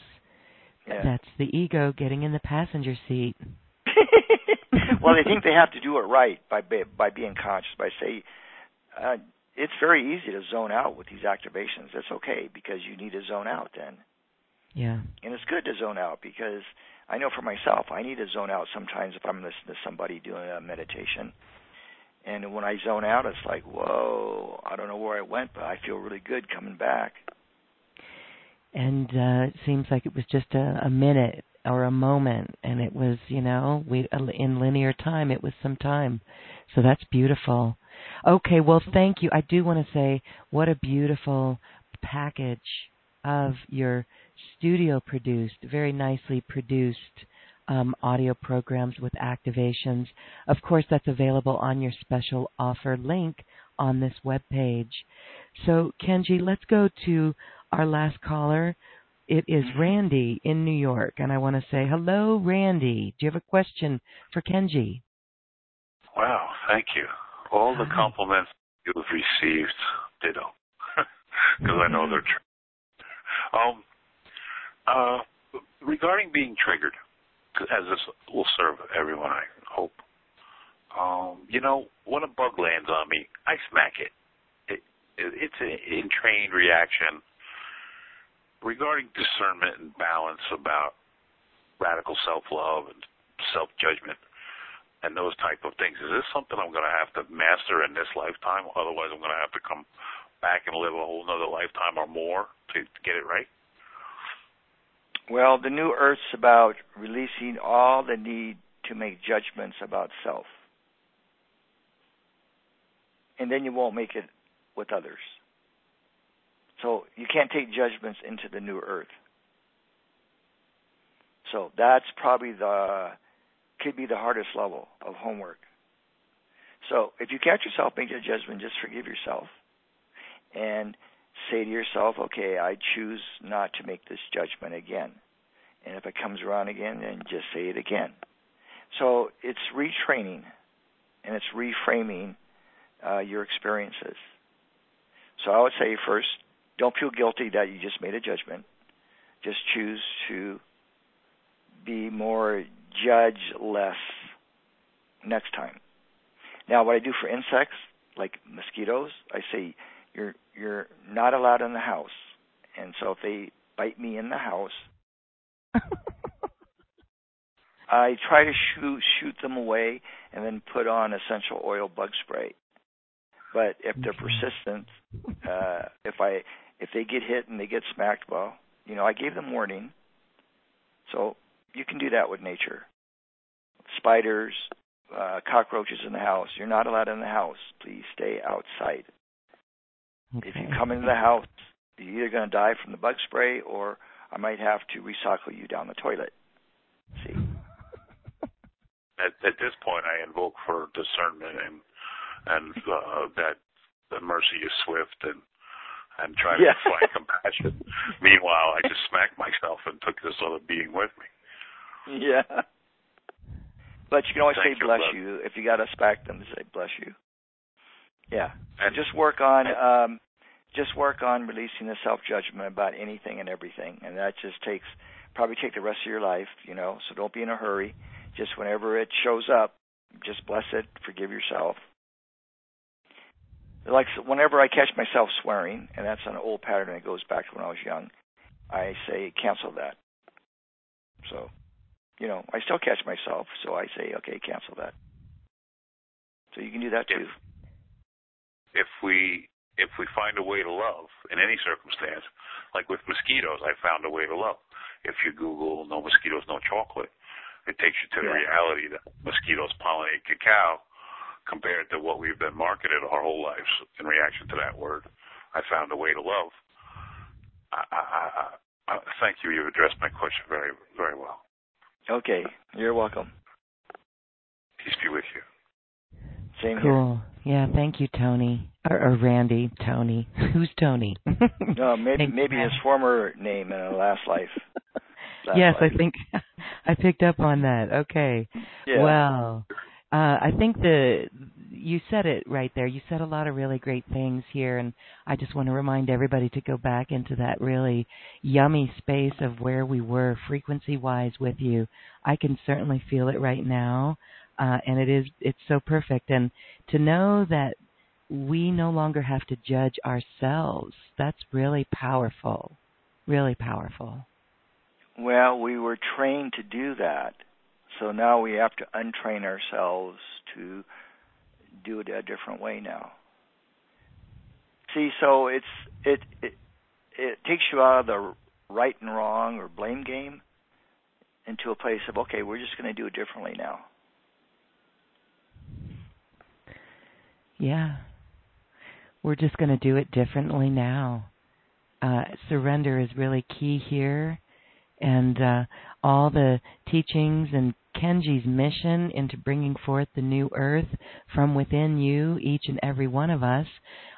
[SPEAKER 2] Yeah.
[SPEAKER 1] that's the ego getting in the passenger seat. (laughs) (laughs)
[SPEAKER 2] Well they think they have to do it right by by being conscious by say uh, it's very easy to zone out with these activations. That's okay because you need to zone out then
[SPEAKER 1] yeah
[SPEAKER 2] and it's good to zone out because I know for myself, I need to zone out sometimes if I'm listening to somebody doing a meditation. And when I zone out, it's like, whoa, I don't know where I went, but I feel really good coming back.
[SPEAKER 1] And uh, it seems like it was just a, a minute or a moment, and it was, you know, we in linear time, it was some time. So that's beautiful. Okay, well, thank you. I do want to say what a beautiful package of your studio produced, very nicely produced um, audio programs with activations. Of course, that's available on your special offer link on this web page. So, Kenji, let's go to our last caller. It is mm-hmm. Randy in New York, and I want to say hello, Randy. Do you have a question for Kenji?
[SPEAKER 4] Wow, thank you. All the compliments you've received, ditto, (laughs) because I know they're (laughs) true. Um, uh, regarding being triggered, as this will serve everyone, I hope. Um, you know, when a bug lands on me, I smack it. it, it it's an entrained reaction. Regarding discernment and balance about radical self-love and self-judgment and those type of things, is this something I'm going to have to master in this lifetime? Otherwise, I'm going to have to come back and live a whole another lifetime or more to, to get it right.
[SPEAKER 2] Well, the new earth's about releasing all the need to make judgments about self. And then you won't make it with others. So you can't take judgments into the new earth. So that's probably the could be the hardest level of homework. So if you catch yourself making a judgment, just forgive yourself and say to yourself, okay, I choose not to make this judgment again. And if it comes around again, then just say it again. So it's retraining and it's reframing uh, your experiences. So I would say first, don't feel guilty that you just made a judgment. Just choose to be more judge less next time. Now, what I do for insects, like mosquitoes, I say you're you're not allowed in the house. And so if they bite me in the house, (laughs) I try to shoot shoot them away and then put on essential oil bug spray. But if they're persistent, uh, if I if they get hit and they get smacked, well, you know, I gave them warning. So you can do that with nature. Spiders, uh, cockroaches in the house. You're not allowed in the house. Please stay outside.
[SPEAKER 1] Okay.
[SPEAKER 2] If you come into the house, you're either going to die from the bug spray or I might have to recycle you down the toilet. See? (laughs)
[SPEAKER 4] At, at this point, I invoke for discernment and and uh, that the mercy is swift and and try to yeah. find (laughs) compassion. Meanwhile, I just smacked myself and took this other being with me.
[SPEAKER 2] Yeah. But you can always
[SPEAKER 4] Thank
[SPEAKER 2] say bless you. If you got to smack them, say bless you. Yeah. And just work on um, just work on releasing the self judgment about anything and everything, and that just takes probably take the rest of your life, you know. So don't be in a hurry. Just whenever it shows up, just bless it, forgive yourself. Like whenever I catch myself swearing, and that's an old pattern that goes back to when I was young, I say cancel that. So, you know, I still catch myself, so I say okay, cancel that. So you can do that too.
[SPEAKER 4] If, we if we find a way to love in any circumstance, like with mosquitoes, I found a way to love. If you Google "no mosquitoes, no chocolate," it takes you to the reality that mosquitoes pollinate cacao compared to what we've been marketed our whole lives in reaction to that word. I found a way to love. I, I, I, I thank you. You've addressed my question very, very well.
[SPEAKER 2] Okay, you're welcome.
[SPEAKER 4] Peace be with you.
[SPEAKER 2] Same
[SPEAKER 1] cool. Here. Yeah, thank you, Tony. Or, or Randy, Tony. (laughs) Who's Tony? (laughs)
[SPEAKER 2] no, maybe maybe his former name in a last life. (laughs)
[SPEAKER 1] Last yes, life. I think I picked up on that. Okay.
[SPEAKER 2] Yeah.
[SPEAKER 1] Well, uh, I think the you said it right there. You said a lot of really great things here, and I just want to remind everybody to go back into that really yummy space of where we were frequency wise with you. I can certainly feel it right now uh, and it is it's so perfect. And to know that we no longer have to judge ourselves, that's really powerful, really powerful.
[SPEAKER 2] Well, we were trained to do that, so now we have to untrain ourselves to do it a different way now. See, so it's it it it takes you out of the right and wrong or blame game into a place of okay, we're just going to do it differently now.
[SPEAKER 1] Yeah. We're just going to do it differently now. Uh, surrender is really key here. And uh, all the teachings and Kenji's mission into bringing forth the new earth from within you, each and every one of us,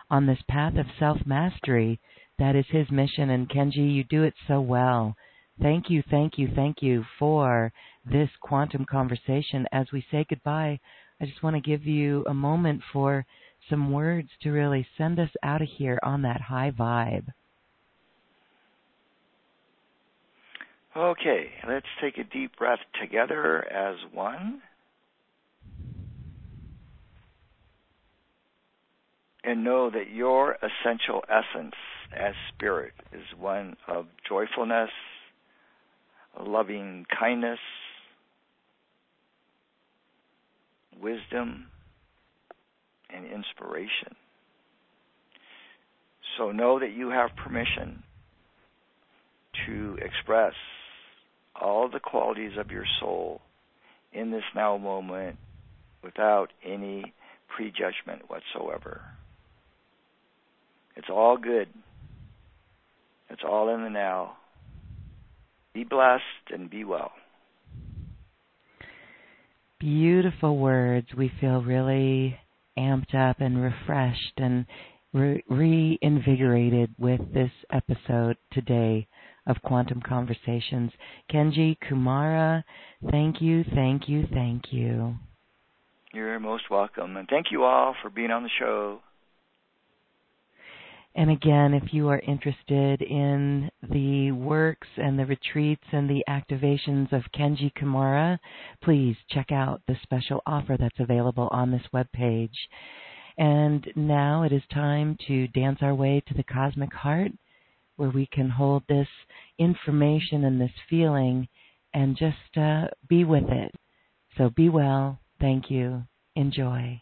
[SPEAKER 1] on this path of self mastery. That is his mission. And Kenji, you do it so well. Thank you, thank you, thank you for this quantum conversation. As we say goodbye, I just want to give you a moment for some words to really send us out of here on that high vibe.
[SPEAKER 2] Okay, let's take a deep breath together as one. And know that your essential essence as spirit is one of joyfulness, loving kindness, wisdom, and inspiration. So know that you have permission to express all the qualities of your soul in this now moment without any prejudgment whatsoever. It's all good. It's all in the now. Be blessed and be well.
[SPEAKER 1] Beautiful words. We feel really amped up and refreshed and re- reinvigorated with this episode today of Quantum Conversations. Kenji Kumara, thank you, thank you, thank you.
[SPEAKER 2] You're most welcome. And thank you all for being on the show.
[SPEAKER 1] And again, if you are interested in the works and the retreats and the activations of Kenji Kumara, please check out the special offer that's available on this webpage. And now it is time to dance our way to the cosmic heart, where we can hold this information and this feeling and just uh, be with it. So be well. Thank you. Enjoy.